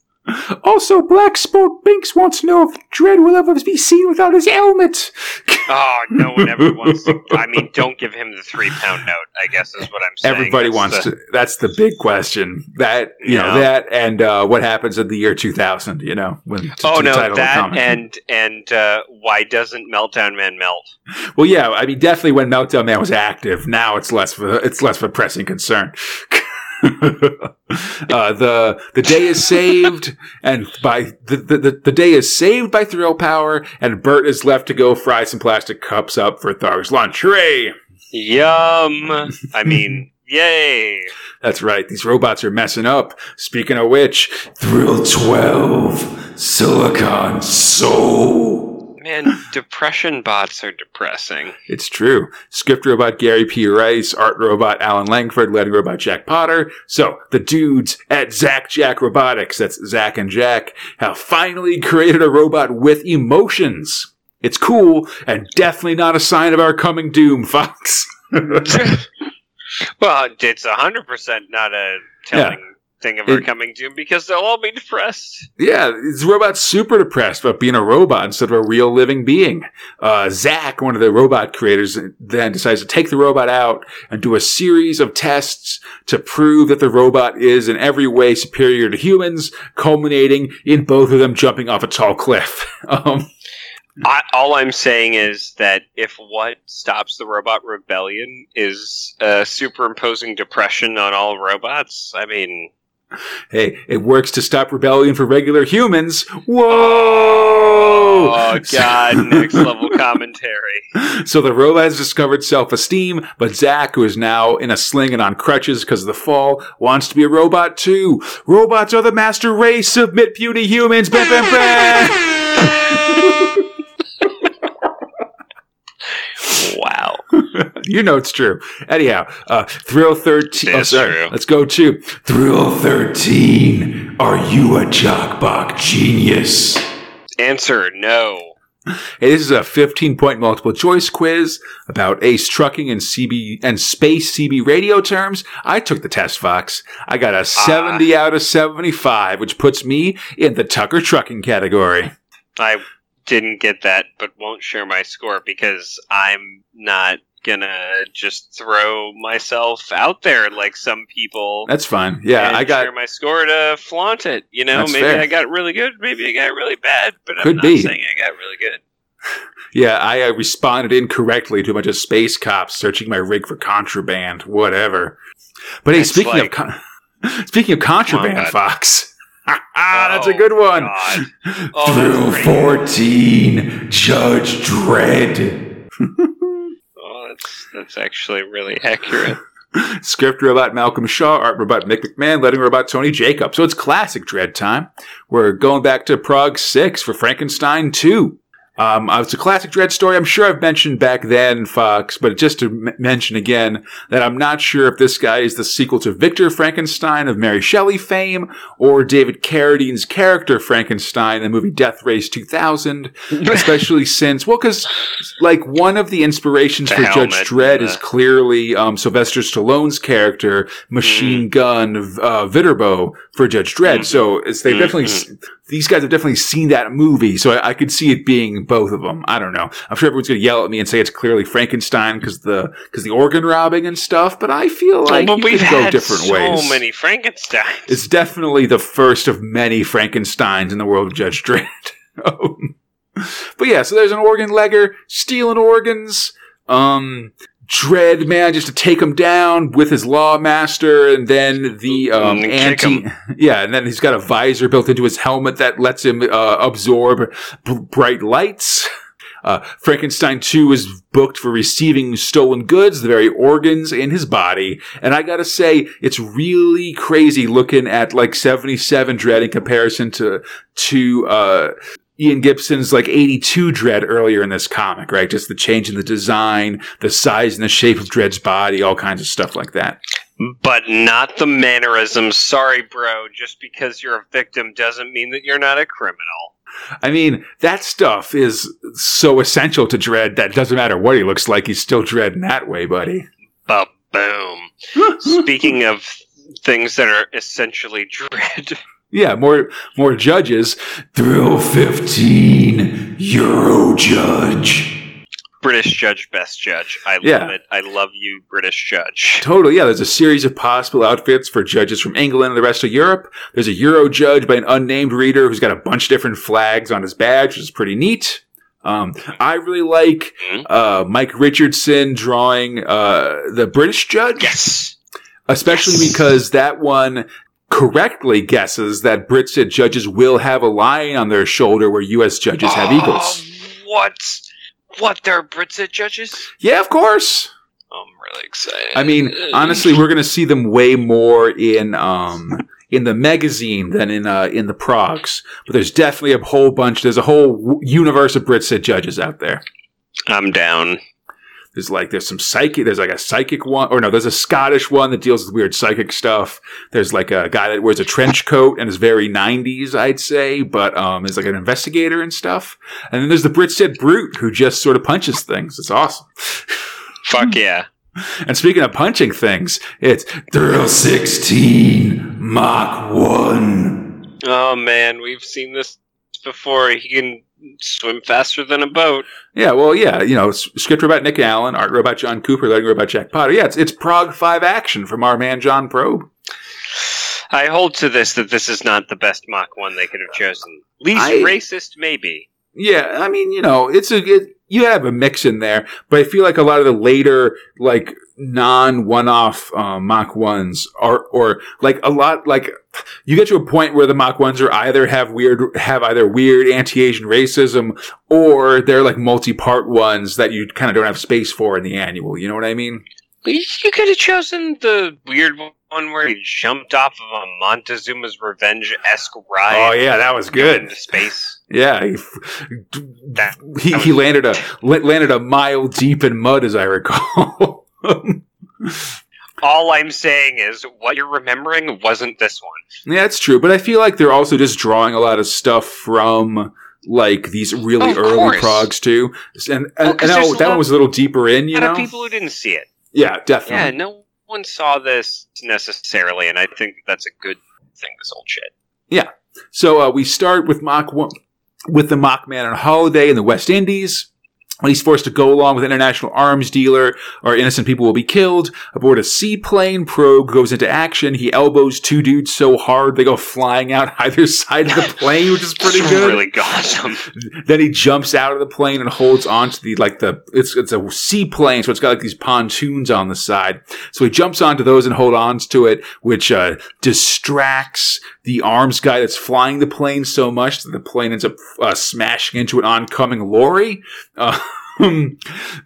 Also, Black Spoke Binks wants to know if Dredd will ever be seen without his helmet. <laughs> Oh, no one ever wants to. I mean, don't give him the three pound note. I guess is what I'm saying. Everybody That's wants the- to. That's the big question. That you know Yeah. that and uh, what happens in the year 2000. You know when. Oh no, that and and uh, why doesn't Meltdown Man melt? well, yeah. I mean, definitely when Meltdown Man was active. Now it's less a, it's less of a pressing concern. <laughs> <laughs> uh, the the day is saved, and by the, the the day is saved by thrill power, and Bert is left to go fry some plastic cups up for Tharg's lunch. Hooray! Yum. I mean, <laughs> yay. That's right. These robots are messing up. Speaking of which, Thrill 12, Silicon Soul. Man, depression bots are depressing. It's true. Script robot Gary P. Rice, art robot Alan Langford, leading robot Jack Potter. So, the dudes at Zach Jack Robotics, that's Zach and Jack, have finally created a robot with emotions. It's cool and definitely not a sign of our coming doom, Fox. <laughs> <laughs> well, it's hundred percent not a telling thing of our coming to him because they'll all be depressed. Yeah, this robot's super depressed about being a robot instead of a real living being. Uh, Zach, one of the robot creators, then decides to take the robot out and do a series of tests to prove that the robot is in every way superior to humans, culminating in both of them jumping off a tall cliff. <laughs> Um, I, all I'm saying is that if what stops the robot rebellion is uh, superimposing depression on all robots, I mean, hey, it works to stop rebellion for regular humans. Whoa! oh <laughs> god, next level commentary. <laughs> So the robot has discovered self-esteem, but Zack, who is now in a sling and on crutches because of the fall, wants to be a robot too. Robots are the master race. Submit beauty humans. Bam, bam, bam. <laughs> Wow. <laughs> you know it's true. Anyhow, uh, Thrill 13. It oh, sorry. true. Let's go to Thrill 13. Are you a jockbok genius? Answer no. Hey, this is a 15 point multiple choice quiz about ace trucking and CB and space CB radio terms. I took the test, Fox. I got a 70 out of 75, which puts me in the Tucker trucking category. I didn't get that, but won't share my score because I'm not gonna just throw myself out there like some people. That's fine. Yeah, I got my score to flaunt it. You know, maybe fair. I got really good, maybe I got really bad, but Could I'm not be. saying I got really good. <laughs> yeah, I uh, responded incorrectly to a bunch of space cops searching my rig for contraband, whatever. But hey, speaking of con- <laughs> speaking of contraband, God. Fox. ah, <laughs> that's a Oh, good one. Oh, great. 14, Judge Dredd. That's actually really accurate. <laughs> Script robot Malcolm Shaw, art robot Mick McMahon, letting robot Tony Jacob. So it's classic Dredd time. We're going back to Prog 6 for Frankenstein 2. Um, uh, it's a classic Dredd story. I'm sure I've mentioned back then, Fox, but just to m- mention again that I'm not sure if this guy is the sequel to Victor Frankenstein of Mary Shelley fame or David Carradine's character Frankenstein in the movie Death Race 2000, <laughs> especially since, well, because like one of the inspirations The for Judge helmet, Dredd yeah. is clearly um, Sylvester Stallone's character, Mm. Machine Gun uh, Viterbo for Judge Dredd. Mm-hmm. So it's, they've definitely, s- these guys have definitely seen that movie. So I, I could see it being both of them. I don't know. I'm sure everyone's going to yell at me and say it's clearly Frankenstein because the, because the organ robbing and stuff. But I feel like but we've go different so ways. many Frankensteins. It's definitely the first of many Frankensteins in the world of Judge Dredd. <laughs> Um, but yeah, so there's an organ legger stealing organs. Um, Dredd manages to take him down with his law master, and then the um, Mm, anti, <laughs> yeah, and then he's got a visor built into his helmet that lets him uh, absorb b- bright lights. Uh, Frankenstein 2 is booked for receiving stolen goods, the very organs in his body. And I gotta say, it's really crazy looking at like 77 Dredd in comparison to, to, uh, Ian Gibson's like 82 Dredd earlier in this comic, right? Just the change in the design, the size and the shape of Dredd's body, all kinds of stuff like that. but not the mannerisms. Sorry, bro. Just because you're a victim doesn't mean that you're not a criminal. I mean, that stuff is so essential to Dredd that it doesn't matter what he looks like, he's still Dredd in that way, buddy. Ba boom. <laughs> Speaking of things that are essentially dread, Yeah, more more judges. Thrill 15, Euro Judge. British judge, best judge. I Yeah. love it. I love you, British judge. Totally, yeah. There's a series of possible outfits for judges from England and the rest of Europe. There's a Euro judge by an unnamed reader who's got a bunch of different flags on his badge, which is pretty neat. Um, I really like Mhm. uh, Mike Richardson drawing uh, the British judge. Yes. especially Yes. because that one correctly guesses that Brits judges will have a lion on their shoulder where U.S. judges have Oh, eagles. What? What? There are Brits judges? Yeah, of course. I'm really excited. I mean, honestly, we're going to see them way more in um, in the magazine than in uh, in the progs. But there's definitely a whole bunch. There's a whole universe of Brits judges out there. I'm down. There's like there's some psychic. There's like a psychic one, or no, there's a Scottish one that deals with weird psychic stuff. There's like a guy that wears a trench coat and is very '90s, I'd say, but um, is like an investigator and stuff. And then there's the Brit said brute who just sort of punches things. It's awesome. Fuck <laughs> yeah. And speaking of punching things, it's Thrill 16 Mach 1. Oh man, we've seen this before. He can swim faster than a boat. Yeah, well, yeah, you know, script about Nick Allen, art robot John Cooper, lettering robot Jack Potter. Yeah, it's, it's Prog 5 action from our man John Probe. I hold to this that this is not the best Mach 1 they could have chosen. Least I- racist, maybe. Yeah, I mean, you know, it's a it, you have a mix in there, but I feel like a lot of the later like non one-off um, Mach ones are or like a lot like you get to a point where the Mach ones are either have weird have either weird anti-Asian racism or they're like multi-part ones that you kind of don't have space for in the annual. You know what I mean? You could have chosen the weird one where he jumped off of a Montezuma's Revenge esque ride. Oh yeah, that was good. Space. Yeah, he That- he, that he landed a landed a mile deep in mud, as I recall. <laughs> All I'm saying is what you're remembering wasn't this one. Yeah, it's true, but I feel like they're also just drawing a lot of stuff from like these really Oh, of early course. progs too, and and, Well, 'cause and that, that one was a little deeper in, A you know. people who didn't see it. yeah, definitely. Yeah, no one saw this necessarily, and I think that's a good thing. This old shit. Yeah. So uh, we start with Mach one, with the Mach Man on holiday in the West Indies. He's forced to go along with an international arms dealer, or innocent people will be killed. Aboard a seaplane, Probe goes into action. He elbows two dudes so hard they go flying out <laughs> either side of the plane, which is <laughs> pretty good. Really awesome. then he jumps out of the plane and holds onto the like the it's it's a seaplane, so it's got like these pontoons on the side. So he jumps onto those and holds on to it, which uh, distracts the arms guy that's flying the plane so much that the plane ends up uh, smashing into an oncoming lorry. Uh, <laughs>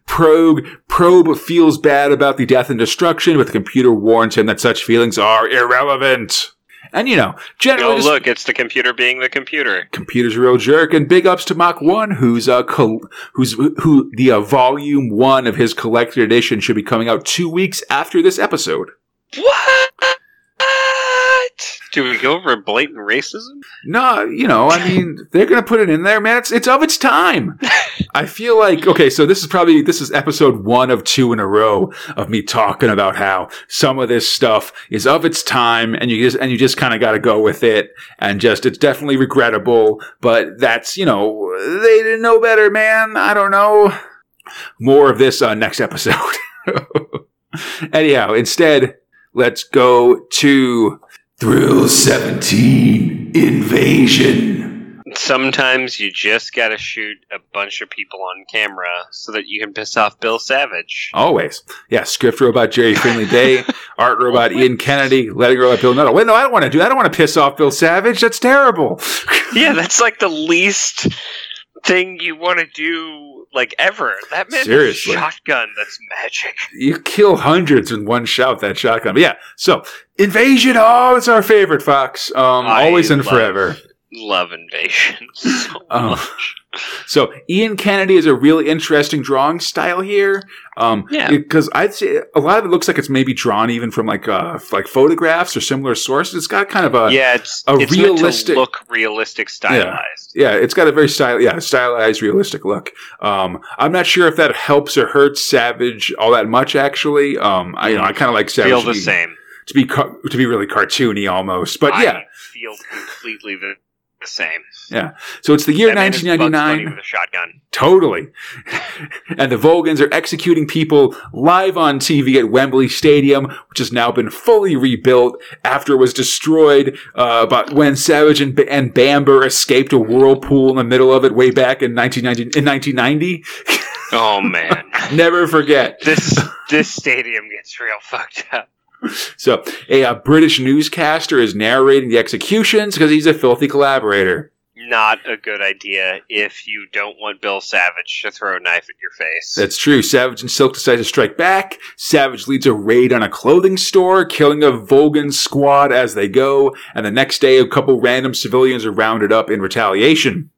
Probe Probe feels bad about the death and destruction, but the computer warns him that such feelings are irrelevant. And you know, generally, Oh, just- look, it's the computer being the computer. computer's a real jerk. And big ups to Mach One, who's uh, col- who's who the uh, volume one of his collected edition should be coming out two weeks after this episode. What? Do we go over blatant racism? No, you know, I mean, they're gonna put it in there, man. It's it's of its time. <laughs> I feel like okay, so this is probably this is episode one of two in a row of me talking about how some of this stuff is of its time, and you just and you just kind of got to go with it, and just it's definitely regrettable, but that's you know they didn't know better, man. I don't know. More of this uh, next episode. <laughs> Anyhow, instead, let's go to Thrill 17 Invasion. Sometimes you just gotta shoot a bunch of people on camera so that you can piss off Bill Savage. Always. Yeah, script robot Gerry Finley-Day, <laughs> art robot Ian Kennedy, letting robot Bill Nuttall. Wait, no, I don't want to do that. I don't want to piss off Bill Savage. That's terrible. Yeah, that's like the least thing you want to do, like ever. That man Seriously. has a shotgun. That's magic. You kill hundreds in one shot, that shotgun. But yeah, so Invasion. Oh, it's our favorite, Fox. Um, I always and love- forever. Love invasion <laughs> so Oh. much. So Ian Kennedy is a really interesting drawing style here. Um, Yeah. because I'd say a lot of it looks like it's maybe drawn even from like uh like photographs or similar sources. It's got kind of a yeah, it's a it's realistic- look realistic, stylized. yeah, it's got a very style yeah stylized realistic look. Um, I'm not sure if that helps or hurts Savage all that much actually. Um, I you know I kind of like Savage Feel to the be, same, to be to be really cartoony almost, but I yeah. feel completely the, the same. Yeah. So it's the year That man is Bugs Bunny 1999. with a shotgun. Totally. <laughs> and the Volgans are executing people live on TV at Wembley Stadium, which has now been fully rebuilt after it was destroyed uh, but when Savage and, and Bamber escaped a whirlpool in the middle of it way back in 1990. In 1990. Oh man, <laughs> Never forget. this <laughs> this stadium gets real fucked up. <laughs> So a, uh British newscaster is narrating the executions because he's a filthy collaborator. Not a good idea if you don't want Bill Savage to throw a knife at your face. That's true. Savage and Silk decide to strike back. Savage leads a raid on a clothing store, killing a Volgan squad as they go, and the next day a couple random civilians are rounded up in retaliation.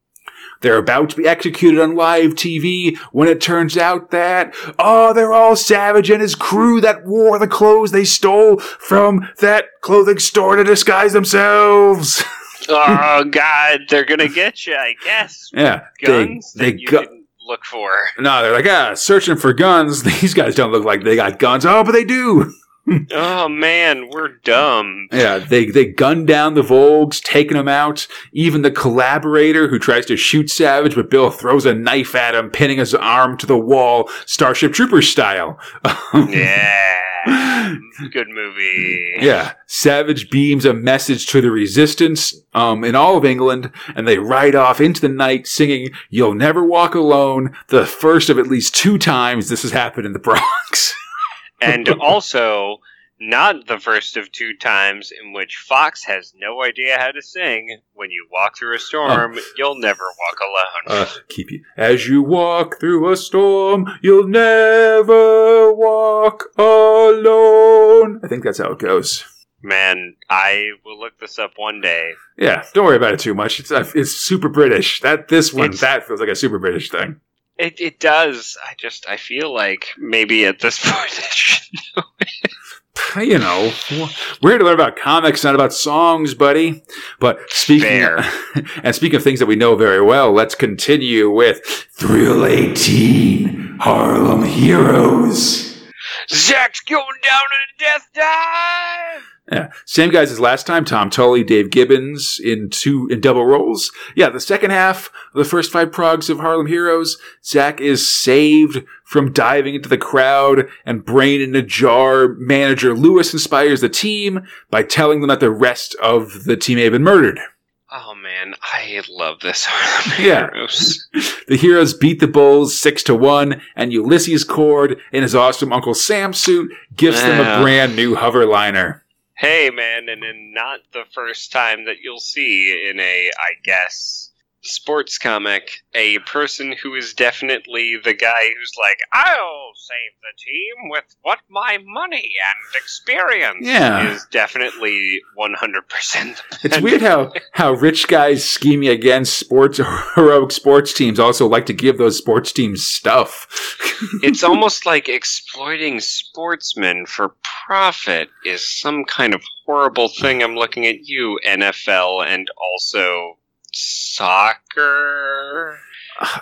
They're about to be executed on live TV when it turns out that, oh, they're all Savage and his crew that wore the clothes they stole from that clothing store to disguise themselves. <laughs> oh God, they're gonna get you. I guess yeah. guns They, they you look for. no, they're like, ah, searching for guns. <laughs> These guys don't look like they got guns. Oh, but they do. Oh man, we're dumb. Yeah, they they gun down the Volgs, taking them out. Even the collaborator who tries to shoot Savage, but Bill throws a knife at him, pinning his arm to the wall, Starship Troopers style. <laughs> Yeah, good movie. Yeah, Savage beams a message to the resistance um, in all of England, and they ride off into the night singing "You'll Never Walk Alone," the first of at least two times this has happened in the Bronx. <laughs> and also not the first of two times in which Fox has no idea how to sing. When you walk through a storm, you'll never walk alone. uh, keep you as you walk through a storm. You'll never walk alone. I think that's how it goes. Man, I will look this up one day. Yeah, don't worry about it too much. It's uh, it's super British. That this one It's- that feels like a super British thing. It, it does. I just I feel like maybe at this <laughs> point You know, we're here to learn about comics, not about songs, buddy. But speaking Fair. <laughs> and speaking of things that we know very well, let's continue with Thrill 18 Harlem Heroes. Zach's going down in a death dive. Yeah, same guys as last time. Tom Tully, Dave Gibbons in two in double roles. Yeah, the second half of the first five progs of Harlem Heroes. Zach is saved from diving into the crowd, and brain in a jar. Manager Lewis inspires the team by telling them that the rest of the team may have been murdered. Oh man, I love this Harlem <laughs> Yeah. Heroes. <laughs> The heroes beat the Bulls six to one, and Ulysses Cord in his awesome Uncle Sam suit gives them a brand new hoverliner. Hey man, and then not the first time that you'll see in a, I guess, sports comic, a person who is definitely the guy who's like, I'll save the team with what my money and experience Yeah. is definitely 100%. It's weird how, how rich guys scheming against sports <laughs> heroic sports teams also like to give those sports teams stuff. <laughs> it's almost like exploiting sportsmen for profit is some kind of horrible thing. I'm looking at you, NFL, and also soccer.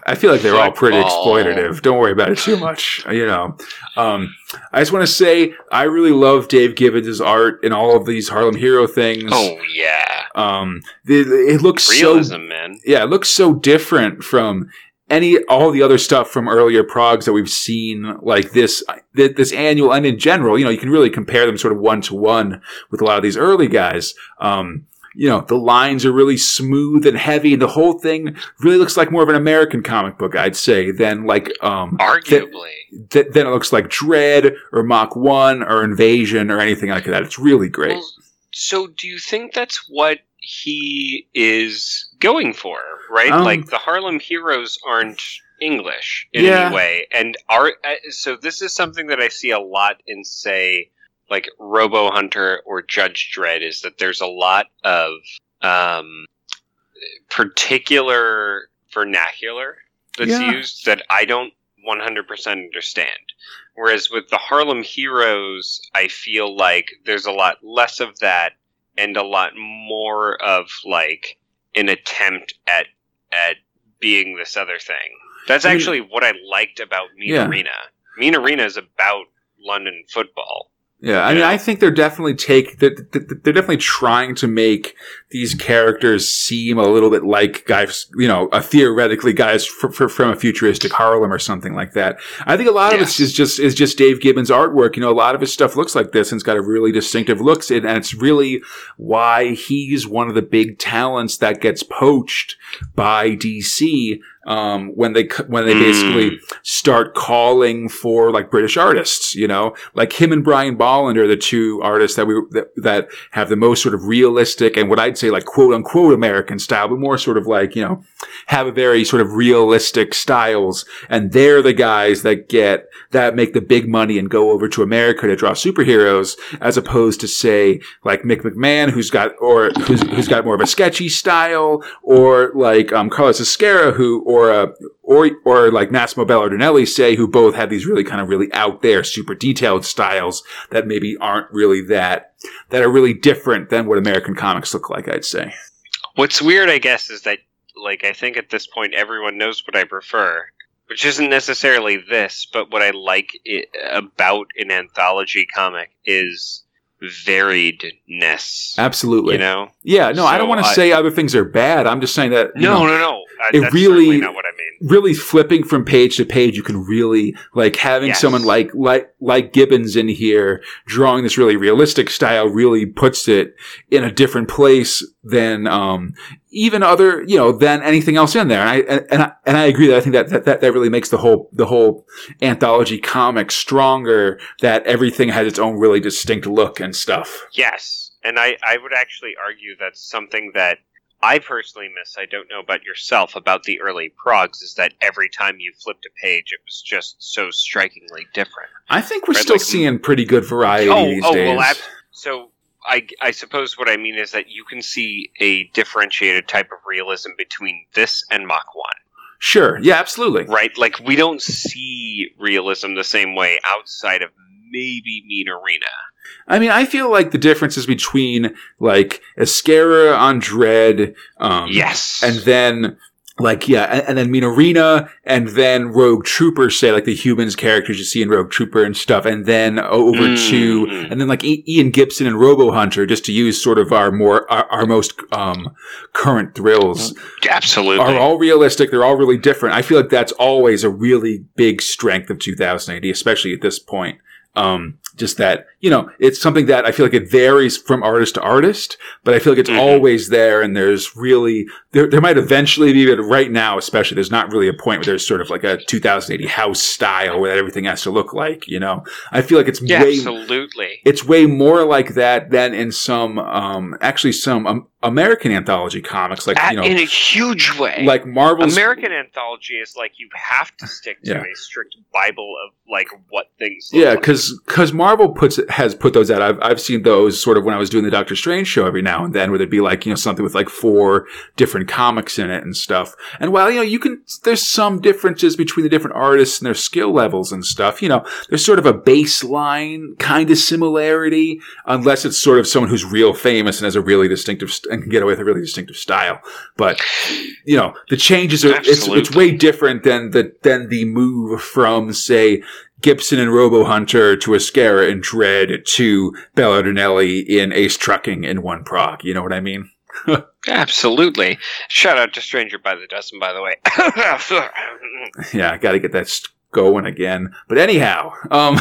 I feel like they're all pretty exploitative. Don't worry about it too much. You know, um, I just want to say I really love Dave Gibbons' art and all of these Harlem Hero things. Oh yeah, Um, it, it looks so realism, man. yeah, it looks so different from any all the other stuff from earlier progs that we've seen like this this annual and in general you know you can really compare them sort of one to one with a lot of these early guys um you know the lines are really smooth and heavy and the whole thing really looks like more of an american comic book i'd say than like um Arguably, th- than it looks like dread or mach 1 or invasion or anything like that it's really great Well, so do you think that's what he is going for? Right, Um, like the Harlem Heroes aren't English in Yeah. any way, and are uh, so. This is something that I see a lot in, say, like Robo Hunter or Judge Dredd. Is that there's a lot of um, particular vernacular that's Yeah. used that I don't 100% understand. Whereas with the Harlem Heroes, I feel like there's a lot less of that and a lot more of like an attempt at at being this other thing. That's I mean- actually what I liked about Mean Yeah. Arena. Mean Arena is about London football. Yeah, I mean, I think they're definitely take they're, they're definitely trying to make these characters seem a little bit like guys, you know, a theoretically guys fr- fr- from a futuristic Harlem or something like that. I think a lot of it is just is just Dave Gibbons' artwork. You know, a lot of his stuff looks like this, and it's got a really distinctive looks, and it's really why he's one of the big talents that gets poached by DC um, when they when they Mm. basically start calling for like British artists, you know, like him and Brian Bolland are the two artists that we that, that have the most sort of realistic and what I'd say like quote unquote American style, but more sort of like you know have a very sort of realistic styles, and they're the guys that get that make the big money and go over to America to draw superheroes, as opposed to say like Mick McMahon, who's got or who's who's got more of a sketchy style, or like um, Carlos Ezquerra, who or uh, or or like Massimo Belardinelli, say, who both have these really kind of really out there, super detailed styles that maybe aren't really that that are really different than what American comics look like. I'd say. What's weird, I guess, is that like I think at this point everyone knows what I prefer, which isn't necessarily this, but what I like about an anthology comic is variedness. Absolutely. You know? Yeah. No, I don't want to say other things are bad. I'm just saying that. No, know, no, no. Uh, it really- not what I mean. really flipping from page to page, you can really like having Yes. someone like like like Gibbons in here drawing this really realistic style really puts it in a different place than um even other you know than anything else in there. And I and, I and I agree that I think that, that that really makes the whole the whole anthology comic stronger. That everything has its own really distinct look and stuff. Yes, and I I would actually argue that's something that I personally miss. I don't know about yourself about the early progs. Is that every time you flipped a page, it was just so strikingly different. I think we're still like- seeing pretty good variety oh, these oh, days. well, so I, I suppose what I mean is that you can see a differentiated type of realism between this and Mach 1, sure, yeah, absolutely. right? Like, we don't see realism the same way outside of maybe Mean Arena. I mean, I feel like the differences between like Ezquerra on Dredd, um, yes. and then like yeah, and, and then Mean Arena, and then Rogue Trooper, say like the humans characters you see in Rogue Trooper and stuff, and then over Mm, to mm. and then like I- Ian Gibson and Robo Hunter, just to use sort of our more our, our most um, current thrills Absolutely. are all realistic. They're all really different. I feel like that's always a really big strength of 2000 AD, especially at this point. Um, just that you know, it's something that I feel like it varies from artist to artist, but I feel like it's Mhm. always there. And there's really, there, there might eventually be, but right now, especially, there's not really a point where there's sort of like a 2000 AD house style where everything has to look like, you know, I feel like it's Yeah, way, absolutely. it's way more like that than in some, um, actually some um, American anthology comics, like, At- you know, in a huge way. like Marvel's. American anthology is like you have to stick to Yeah. a strict bible of like what things. look Yeah, like. because Marvel puts has put those out. I've I've seen those sort of when I was doing the Doctor Strange show every now and then, where there'd be like you know something with like four different comics in it and stuff. And while you know you can, there's some differences between the different artists and their skill levels and stuff. You know, there's sort of a baseline kind of similarity, unless it's sort of someone who's real famous and has a really distinctive st- and can get away with a really distinctive style. But you know, the changes are it's, it's way different than the than the move from say Gibson and Robo Hunter to Ezquerra and Dredd to Belardinelli in Ace Trucking in one prog. You know what I mean? <laughs> absolutely. Shout out to Stranger by the Dozen, by the way. <laughs> <laughs> Yeah, I got to get that going again. But anyhow, um,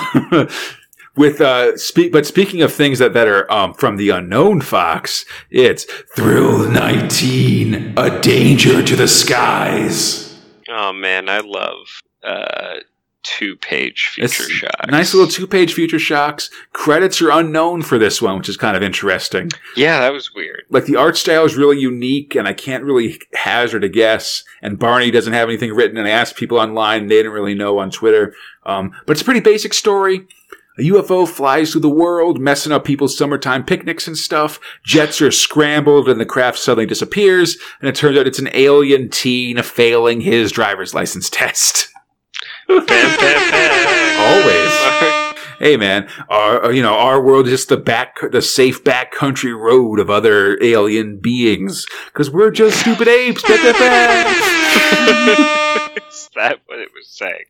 with uh, speak. But speaking of things that that are um from the unknown, Fox, it's Thrill Nineteen, a danger to the skies. oh man, I love uh, two-page It's feature shots. Nice little two-page future shocks. Credits are unknown for this one, which is kind of interesting. Yeah, that was weird. like the art style is really unique and I can't really hazard a guess. And Barney doesn't have anything written and I asked people online and they didn't really know on Twitter. Um, but it's a pretty basic story. A UFO flies through the world, messing up people's summertime picnics and stuff. Jets are scrambled and the craft suddenly disappears. And it turns out it's an alien teen failing his driver's license test. <laughs> Always. hey man, our uh, you know our world is just the back, the safe back country road of other alien beings because we're just stupid apes. Is that what it was saying?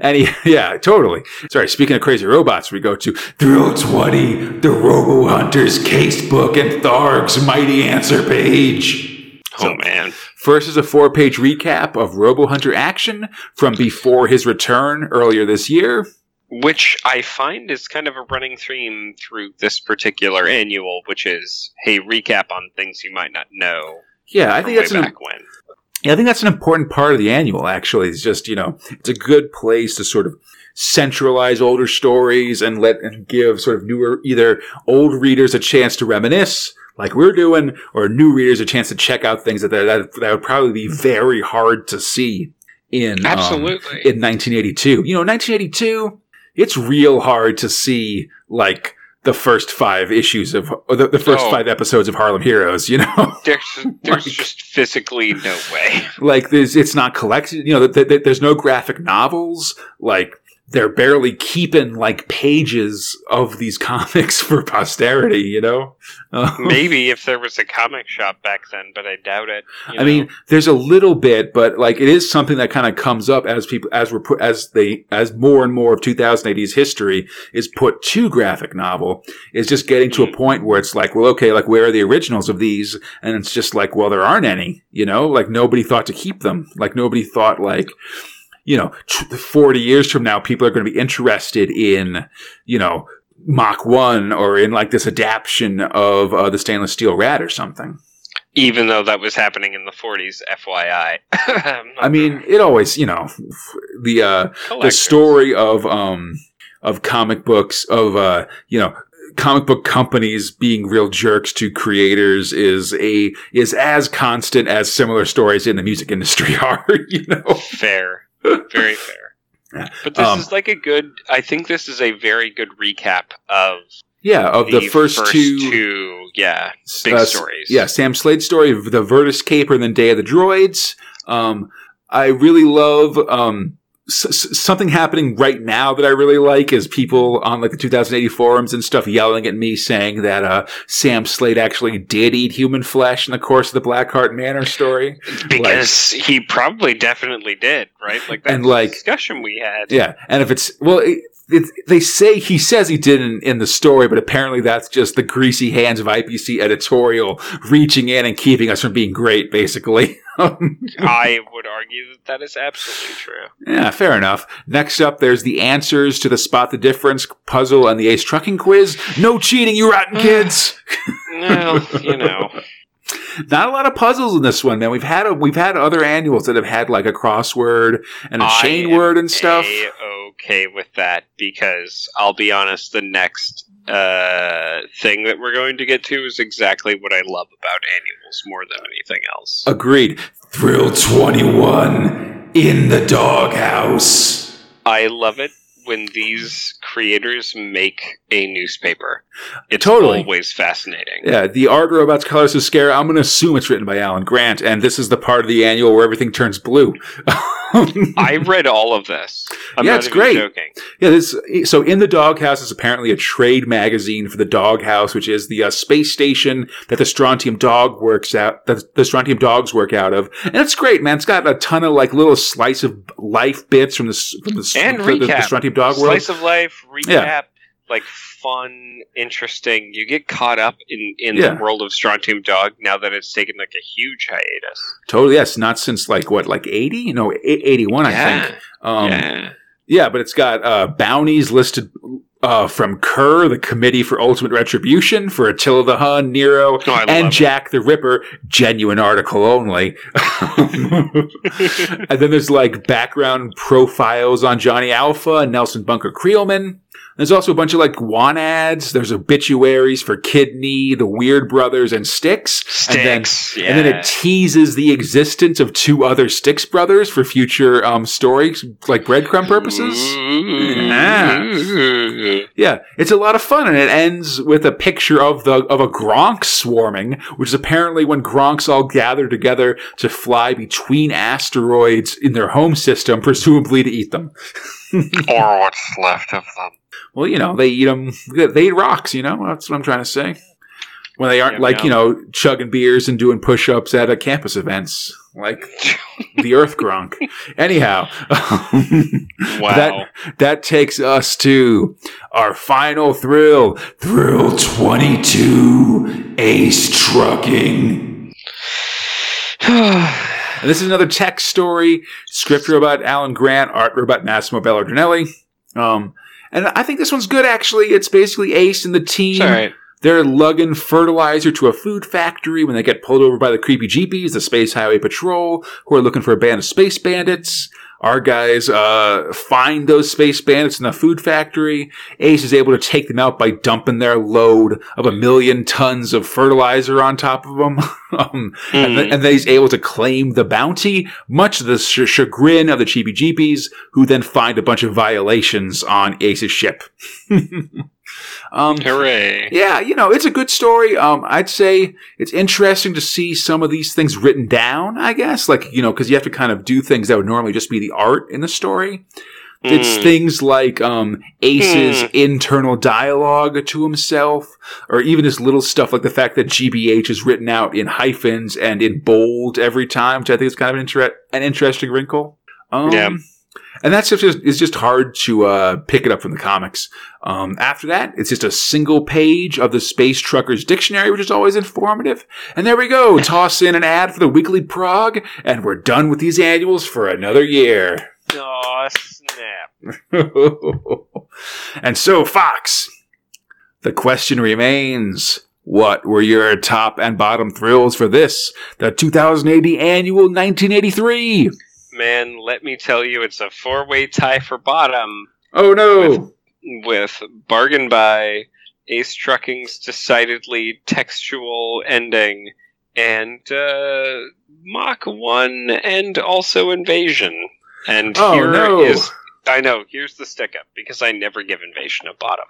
and he, yeah, totally. Sorry. Speaking of crazy robots, we go to Thrill Twenty, the Robo Hunters casebook, and Tharg's mighty answer page. Oh man. First is a four page recap of Robo Hunter action from before his return earlier this year. which I find is kind of a running theme through this particular annual, which is hey, recap on things you might not know. Yeah, I think that's an, when. Yeah, I think that's an important part of the annual, actually. It's just, you know, it's a good place to sort of centralize older stories and let and give sort of newer, either old readers a chance to reminisce, like we're doing, or new readers a chance to check out things that that, that would probably be very hard to see in um, Absolutely. in 1982. You know, 1982, it's real hard to see like the first five issues of or the, the first Oh. five episodes of Harlem Heroes. You know. <laughs> there's there's Like- just physically no way. like there's it's not collected you know th- th- there's no graphic novels like they're barely keeping like pages of these <laughs> comics for posterity you know <laughs> Maybe if there was a comic shop back then, but I doubt it. you I mean, there's a little bit, but like it is something that kind of comes up as people, as we're put, as they, as more and more of 2000 AD's history is put to graphic novel, is just getting to a Mhm. point where it's like, well, okay, like where are the originals of these? And it's just like, well, there aren't any, you know, like nobody thought to keep them. Like nobody thought like, you know, 40 years from now, people are going to be interested in, you know, Mach 1 or in like this adaptation of uh, the stainless steel rat or something. even though that was happening in the 40s, FYI. <laughs> I mean, it always, you know, the uh, the story of um of comic books of uh you know comic book companies being real jerks to creators is a is as constant as similar stories in the music industry <laughs> are. You know, fair, very fair. Yeah. But this Um, is like a good. I think this is a very good recap of yeah, of the, first, two. two, yeah, big uh, stories. Yeah, Sam Slade story, the Verdus Caper, and then Day of the Droids. Um, I really love um, s- something happening right now that I really like is people on like the 2000 AD forums and stuff yelling at me saying that uh, Sam Slade actually did eat human flesh in the course of the Blackheart Manor story. because he probably definitely did, right? Like that And, like- discussion we had. Yeah, and if it's well, it, it, they say he says he didn't in the story, but apparently that's just the greasy hands of IPC editorial reaching in and keeping us from being great, basically. <laughs> I um, <laughs> would argue that that is absolutely true. yeah, fair enough. Next up, there's the answers to the spot the difference puzzle and the ace trucking quiz. No cheating, you rotten <sighs> kids. Well, <laughs> you know. Not a lot of puzzles in this one, man. We've had a, we've had other annuals that have had like a crossword and a I chain word and stuff. okay with that because I'll be honest, the next uh, thing that we're going to get to is exactly what I love about annuals more than anything else. Agreed. Thrill 21 in the doghouse. I love it when these creators make a newspaper. It's Totally. always fascinating. Yeah, the art robots colors of scare. I'm going to assume it's written by Alan Grant, and this is the part of the annual where everything turns blue. <laughs> I read all of this. I'm Yeah, it's great. joking. Yeah, this so in the Doghouse is apparently a trade magazine for the Doghouse, which is the uh, space station that the Strontium Dog works out, that the Strontium Dogs work out of, and it's great, man. It's got a ton of like little slice of life bits from the from the, And the, the, the. Strontium Dog world. Slice of life, recap, Yeah. like fun, interesting. You get caught up in, in Yeah. the world of Strontium Dog now that it's taken like a huge hiatus. Totally, yes, not since like what, like eighty? No, eighty one, I think. Um, yeah. Yeah, but it's got uh, bounties listed uh, from Kerr, the Committee for Ultimate Retribution, for Attila the Hun, Nero, Oh, and it. Jack the Ripper. Genuine article only. <laughs> and then there's like background profiles on Johnny Alpha and Nelson Bunker Kreelman. There's also a bunch of like Guan ads. There's obituaries for Kidney, the Weird Brothers, and Stix. And then Stix. yeah. and then it teases the existence of two other Stix brothers for future um, stories, like breadcrumb purposes. Mm-hmm. Yeah, it's a lot of fun, and it ends with a picture of the of a Gronk swarming, which is apparently when Gronks all gather together to fly between asteroids in their home system, presumably to eat them. <laughs> or what's left of them. Well, you know, they eat them. They eat rocks. You know, that's what I'm trying to say. When they aren't Yum, like yum. you know chugging beers and doing push-ups at a campus events, like <laughs> the Earth Grunk. Anyhow, <laughs> Wow. that that takes us to our final thrill, Thrill 22, Ace Trucking. And <sighs> this is another tech story, script robot Alan Grant, art robot Massimo Belardinelli. Um, and I think this one's good actually. It's basically Ace and the team. it's all right. They're lugging fertilizer to a food factory when they get pulled over by the creepy jeepies, the Space Highway Patrol, who are looking for a band of space bandits. Our guys uh, find those space bandits in the food factory. Ace is able to take them out by dumping their load of a million tons of fertilizer on top of them. <laughs> um, and, th- and then he's able to claim the bounty, much to the ch- chagrin of the cheapy jeepies, who then find a bunch of violations on Ace's ship. <laughs> um, Hooray. yeah, you know, it's a good story. Um, I'd say it's interesting to see some of these things written down, I guess. Like, you know, because you have to kind of do things that would normally just be the art in the story. It's Mm. things like um, Ace's Hmm. internal dialogue to himself, or even just little stuff like the fact that GBH is written out in hyphens and in bold every time, which I think is kind of an, inter- an interesting wrinkle. Um, Yeah. And that's just it's just hard to uh, pick it up from the comics. Um, after that, it's just a single page of the Space Truckers Dictionary, which is always informative. And there we go. <laughs> Toss in an ad for the Weekly Prog, and we're done with these annuals for another year. Aw, snap. <laughs> and so, Fox, the question remains. What were your top and bottom thrills for this, the 2000 AD annual 1983? Man, let me tell you, it's a four way tie for bottom Oh no! with with Bargain Buy, Ace Trucking's decidedly textual ending, and uh, Mach 1 and also Invasion. And Oh, here no. is- I know, here's the stick up, because I never give Invasion a bottom.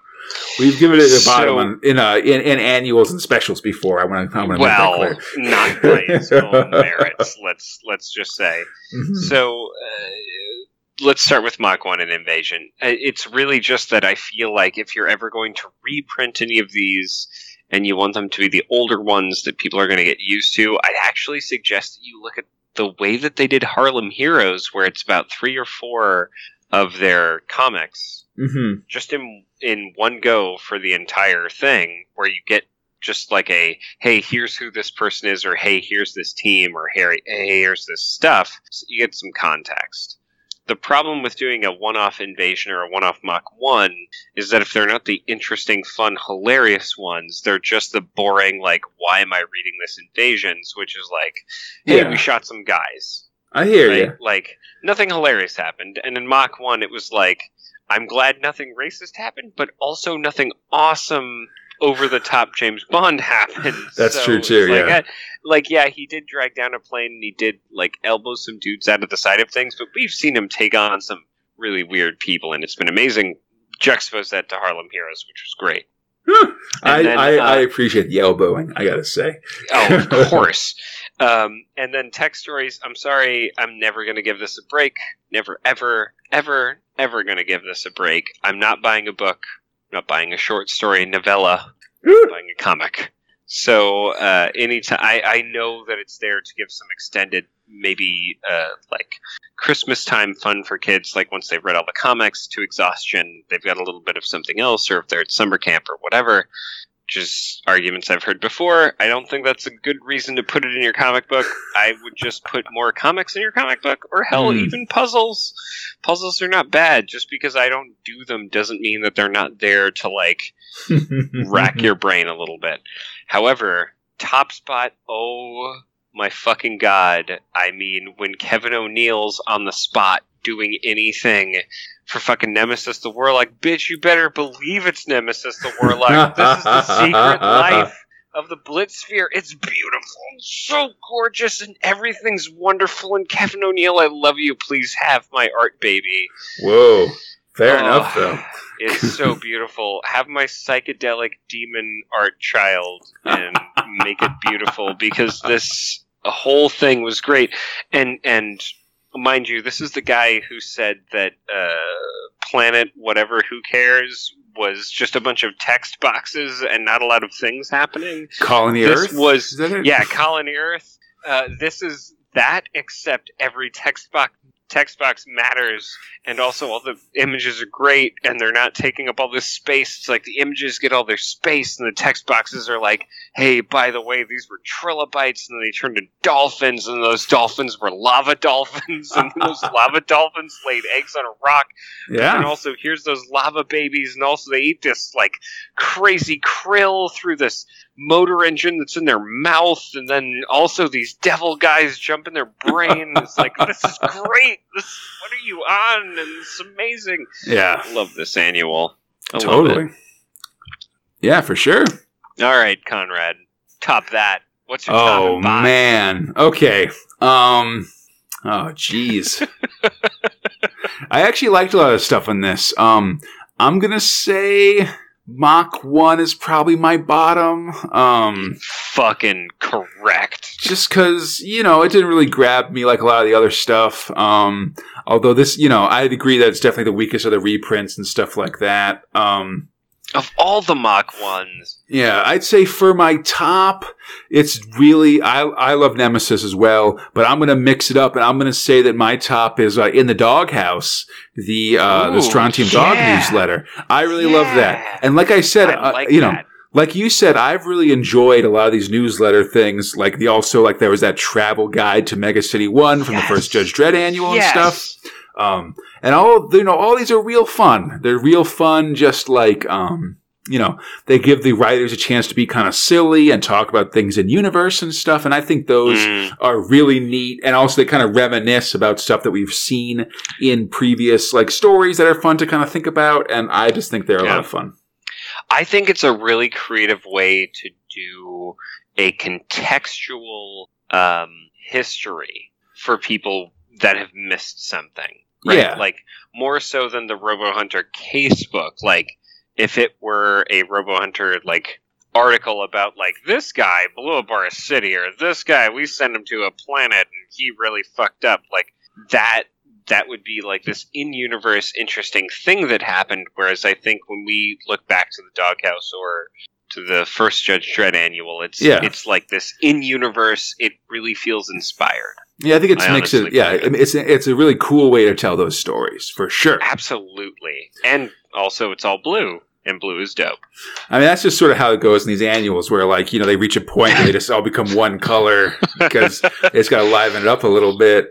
We've given it a bottom So- on, in, uh, in in annuals and specials before. I want to I want to well, make that clear. not by its own merits, let's, let's just say. Mhm. So uh, let's start with Mach 1 and Invasion. Uh, It's really just that I feel like if you're ever going to reprint any of these and you want them to be the older ones that people are going to get used to, I'd actually suggest that you look at the way that they did Harlem Heroes, where it's about three or four of their comics Mm-hmm. just in in one go for the entire thing where you get just like a hey here's who this person is or hey here's this team or hey here's this stuff so you get some context the problem with doing a one-off invasion or a one-off Mach 1 is that if they're not the interesting fun hilarious ones they're just the boring like why am i reading this invasions which is like hey Yeah. we shot some guys I hear right? you. Like nothing hilarious happened, and in Mach One, it was like I'm glad nothing racist happened, but also nothing awesome, over the top James Bond <laughs> happened. That's So true, too, Like, yeah. I- like yeah, he did drag down a plane, and he did like elbow some dudes out of the side of things, but we've seen him take on some really weird people, and it's been amazing. Juxtapose that to Harlem Heroes, which was great. <laughs> I, then, I, uh, I appreciate the elbowing. I gotta say. Oh, of <laughs> course. Um, and then tech stories. I'm sorry, I'm never to give this a break. Never, ever, ever, ever to give this a break. I'm not buying a book. I'm not buying a short story novella. I'm buying a comic. So uh, anytime I, I know that it's there to give some extended, maybe uh, like Christmas time fun for kids. Like once they've read all the comics to exhaustion, they've got a little bit of something else, or if they're at summer camp or whatever. Just arguments I've heard before. I don't think that's a good reason to put it in your comic book. I would just put more comics in your comic book, or hell, Hmm. even puzzles. Puzzles are not bad. Just because I don't do them doesn't mean that they're not there to like <laughs> rack your brain a little bit. However, Top Spot, oh my fucking god. I mean, when Kevin O'Neill's on the spot doing anything for fucking Nemesis the Warlock, bitch, you better believe it's Nemesis the Warlock. this is the secret <laughs> life of the Blitzspear. It's beautiful so gorgeous, and everything's wonderful. And Kevin O'Neill, I love you. Please have my art, baby. Whoa. Fair Oh. enough, though. It's so <laughs> beautiful. Have my psychedelic demon art child and make it beautiful because this whole thing was great. And and mind you, this is the guy who said that uh, Planet whatever who cares was just a bunch of text boxes and not a lot of things happening. Colony This Earth was- Is that it? Yeah, Colony Earth. Uh, this is that, except every text box text box matters, and also all the images are great, and they're not taking up all this space. It's like the images get all their space, and the text boxes are like, "Hey, by the way, these were trilobites, and then they turned to dolphins, and those dolphins were lava dolphins, and those <laughs> lava dolphins laid eggs on a rock, Yeah. and also here's those lava babies, and also they eat this like crazy krill through this motor engine that's in their mouth, and then also these devil guys jump in their brain. It's like <laughs> this is great. This what are you on? And it's amazing. Yeah. I love this annual. I Totally. Yeah, for sure. All right, Conrad, top that. What's your top Oh man. Okay. Um. Oh jeez. <laughs> I actually liked a lot of stuff in this. Um. I'm gonna say Mach One is probably my bottom. Um. Fucking correct. Just because you know it didn't really grab me like a lot of the other stuff. Um. Although this, you know, I'd agree that it's definitely the weakest of the reprints and stuff like that. Um. Of all the Mach ones, Yeah, I'd say for my top, it's really I I love Nemesis as well, but I'm gonna mix it up and I'm gonna say that my top is uh, in the Doghouse, the uh, the Ooh, Strontium Dog newsletter. I really love that, and like I said, I uh, like you know, like you said, I've really enjoyed a lot of these newsletter things. Like the also like there was that travel guide to Mega City One from Yes. the first Judge Dredd annual Yes. and stuff. Um, and all you know, all these are real fun. They're real fun, just like um, you know, they give the writers a chance to be kind of silly and talk about things in universe and stuff. And I think those Mm. are really neat. And also, they kind of reminisce about stuff that we've seen in previous like stories that are fun to kind of think about. And I just think they're a Yeah. lot of fun. I think it's a really creative way to do a contextual um, history for people that have missed something. Right? Yeah. Like more so than the Robo Hunter casebook. Like if it were a Robo Hunter like article about like this guy blew up our city or this guy we sent him to a planet and he really fucked up. Like that that would be like this in-universe interesting thing that happened whereas i think when we look back to the doghouse or to the first Judge Dredd annual. It's Yeah. it's like this in universe. It really feels inspired. Yeah, I think it's I makes it. Yeah, think I mean, it's it's a really cool way to tell those stories for sure. Absolutely, and also it's all blue, and blue is dope. I mean, that's just sort of how it goes in these annuals, where like you know they reach a point where they just all become one color <laughs> because it's got to liven it up a little bit.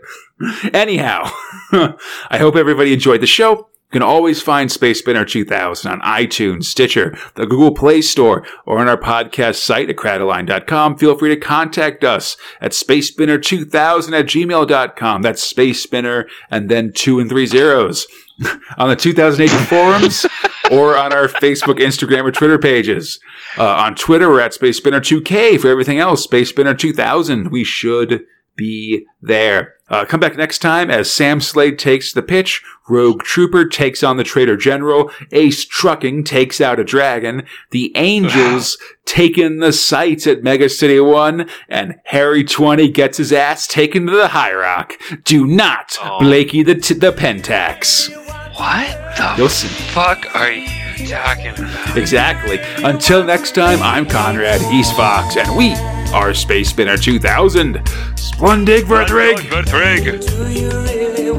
Anyhow, <laughs> I hope everybody enjoyed the show. You can always find Space Spinner 2000 on iTunes, Stitcher, the Google Play Store, or on our podcast site at crataline.com. Feel free to contact us at spacespinner2000 at gmail.com. That's Space Spinner and then two and three zeros. <laughs> on the 2000 AD forums <laughs> or on our Facebook, Instagram, or Twitter pages. Uh, on Twitter, we're at Space Spinner 2K. For everything else, Space Spinner 2000. We should be there. Uh, come back next time as Sam Slade takes the pitch, Rogue Trooper takes on the Traitor General, Ace Trucking takes out a dragon, the Angels <sighs> take in the sights at Mega City 1, and Harry 20 gets his ass taken to the High Rock. Do not Oh. Blakey the, t- the Pentax. What the You'll see. fuck are you talking about? Exactly. Until next time, I'm Conrad East Fox, and we are Space Spinner 2000. Splundig vur thrigg! Verthrig. Do you really